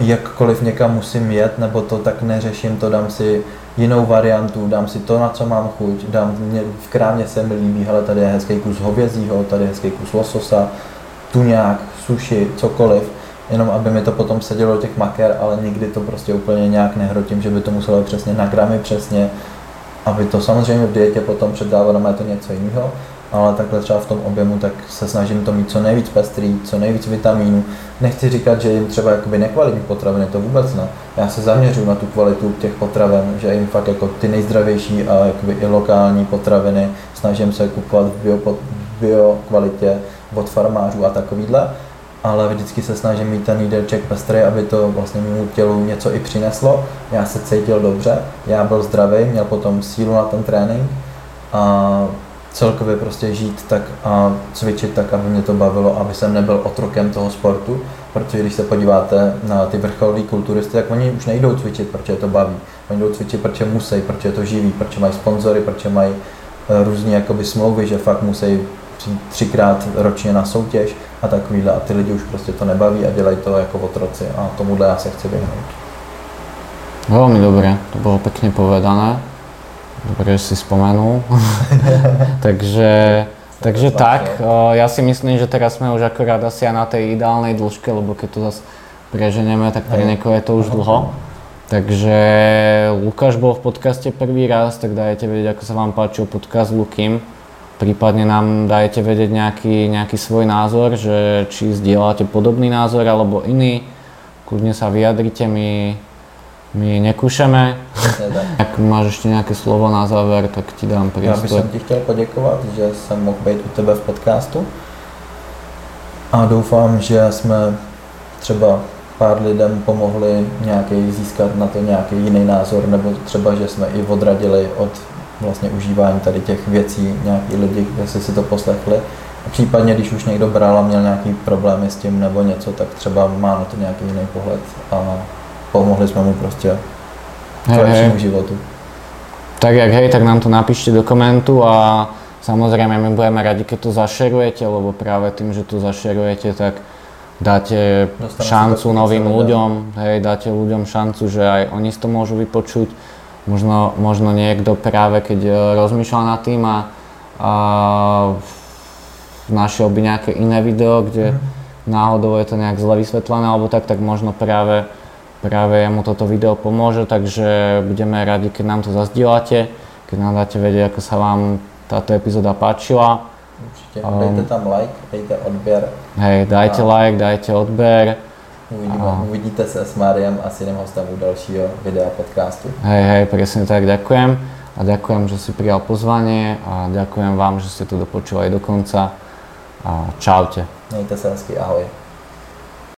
[SPEAKER 2] jakkoliv někam musím jet, nebo to tak neřeším, to dám si jinou variantu, dám si to, na co mám chuť, dám, mě, v krámě se mi líbí, hele, tady je hezký kus hovězího, tady je hezký kus lososa, tuňák, suši, cokoliv, jenom aby mi to potom sedělo do těch maker, ale nikdy to prostě úplně nějak nehrotím, že by to muselo přesně na gramy přesně, aby to samozřejmě v dietě potom předávat, je to něco jiného, ale takhle třeba v tom objemu, tak se snažím to mít co nejvíc pestrý, co nejvíc vitamínů. Nechci říkat, že jim třeba jakoby nekvalitní potraviny, to vůbec ne. Já se zaměřuji na tu kvalitu těch potravin, že jim fakt jako ty nejzdravější a jakoby i lokální potraviny snažím se kupovat v bio, bio kvalitě od farmářů a takovýhle ale vždycky se snažím mít ten jídelček pestrý, aby to vlastně mému tělu něco i přineslo. Já se cítil dobře, já byl zdravý, měl potom sílu na ten trénink a celkově prostě žít tak a cvičit tak, aby mě to bavilo, aby jsem nebyl otrokem toho sportu, protože když se podíváte na ty vrcholové kulturisty, tak oni už nejdou cvičit, protože to baví. Oni jdou cvičit, protože musí, protože to živí, protože mají sponzory, protože mají eh, různé jakoby smlouvy, že fakt musí třikrát ročně na soutěž a takovýhle. A ty lidi už prostě to nebaví a dělají to jako otroci a tomuhle já se chci vyhnout.
[SPEAKER 1] Veľmi dobre, to bolo pekne povedané. Dobre, že si spomenul. takže takže tak, ja si myslím, že teraz sme už akorát asi aj na tej ideálnej dĺžke, lebo keď to zase preženeme, tak pre niekoho je to už dlho. Takže Lukáš bol v podcaste prvý raz, tak dajte vedieť, ako sa vám páčil podcast Lukým. Prípadne nám dajte vedieť nejaký, nejaký svoj názor, že či zdieľate podobný názor alebo iný. Kľudne sa vyjadrite, my my nekúšeme. Ak máš ještě nějaké slovo na záver, tak ti dám priestor.
[SPEAKER 2] Já bych ti chtěl poděkovat, že jsem mohl být u tebe v podcastu. A doufám, že jsme třeba pár lidem pomohli nějaký, získat na to nějaký jiný názor, nebo třeba, že jsme i odradili od vlastně užívání tady těch věcí nějaký lidi, jestli si to poslechli. A případně, když už někdo bral a měl nějaký problémy s tím nebo něco, tak třeba má na to nějaký jiný pohled a pomohli sme mu proste k lepšiemu životu.
[SPEAKER 1] Tak jak hej, tak nám to napíšte do komentu a samozrejme my budeme radi, keď to zašerujete, lebo práve tým, že to zašerujete, tak dáte Dostaneme šancu novým ľuďom, hej, dáte ľuďom šancu, že aj oni si to môžu vypočuť. Možno, možno niekto práve keď e, rozmýšľa nad tým a, a našiel by nejaké iné video, kde mm. náhodou je to nejak zle vysvetlené alebo tak, tak možno práve práve mu toto video pomôže, takže budeme radi, keď nám to zazdielate, keď nám dáte vedieť, ako sa vám táto epizóda páčila.
[SPEAKER 2] Určite, um, dejte tam like, dejte odber.
[SPEAKER 1] Hej, dajte a... like, dajte odber.
[SPEAKER 2] Uvidíme, a... Uvidíte sa s Máriam a s iným hostem u dalšího videa podcastu.
[SPEAKER 1] Hej, hej, presne tak, ďakujem. A ďakujem, že si prijal pozvanie a ďakujem vám, že ste to dopočúvali do konca. A čaute.
[SPEAKER 2] Majte sa hezky, ahoj.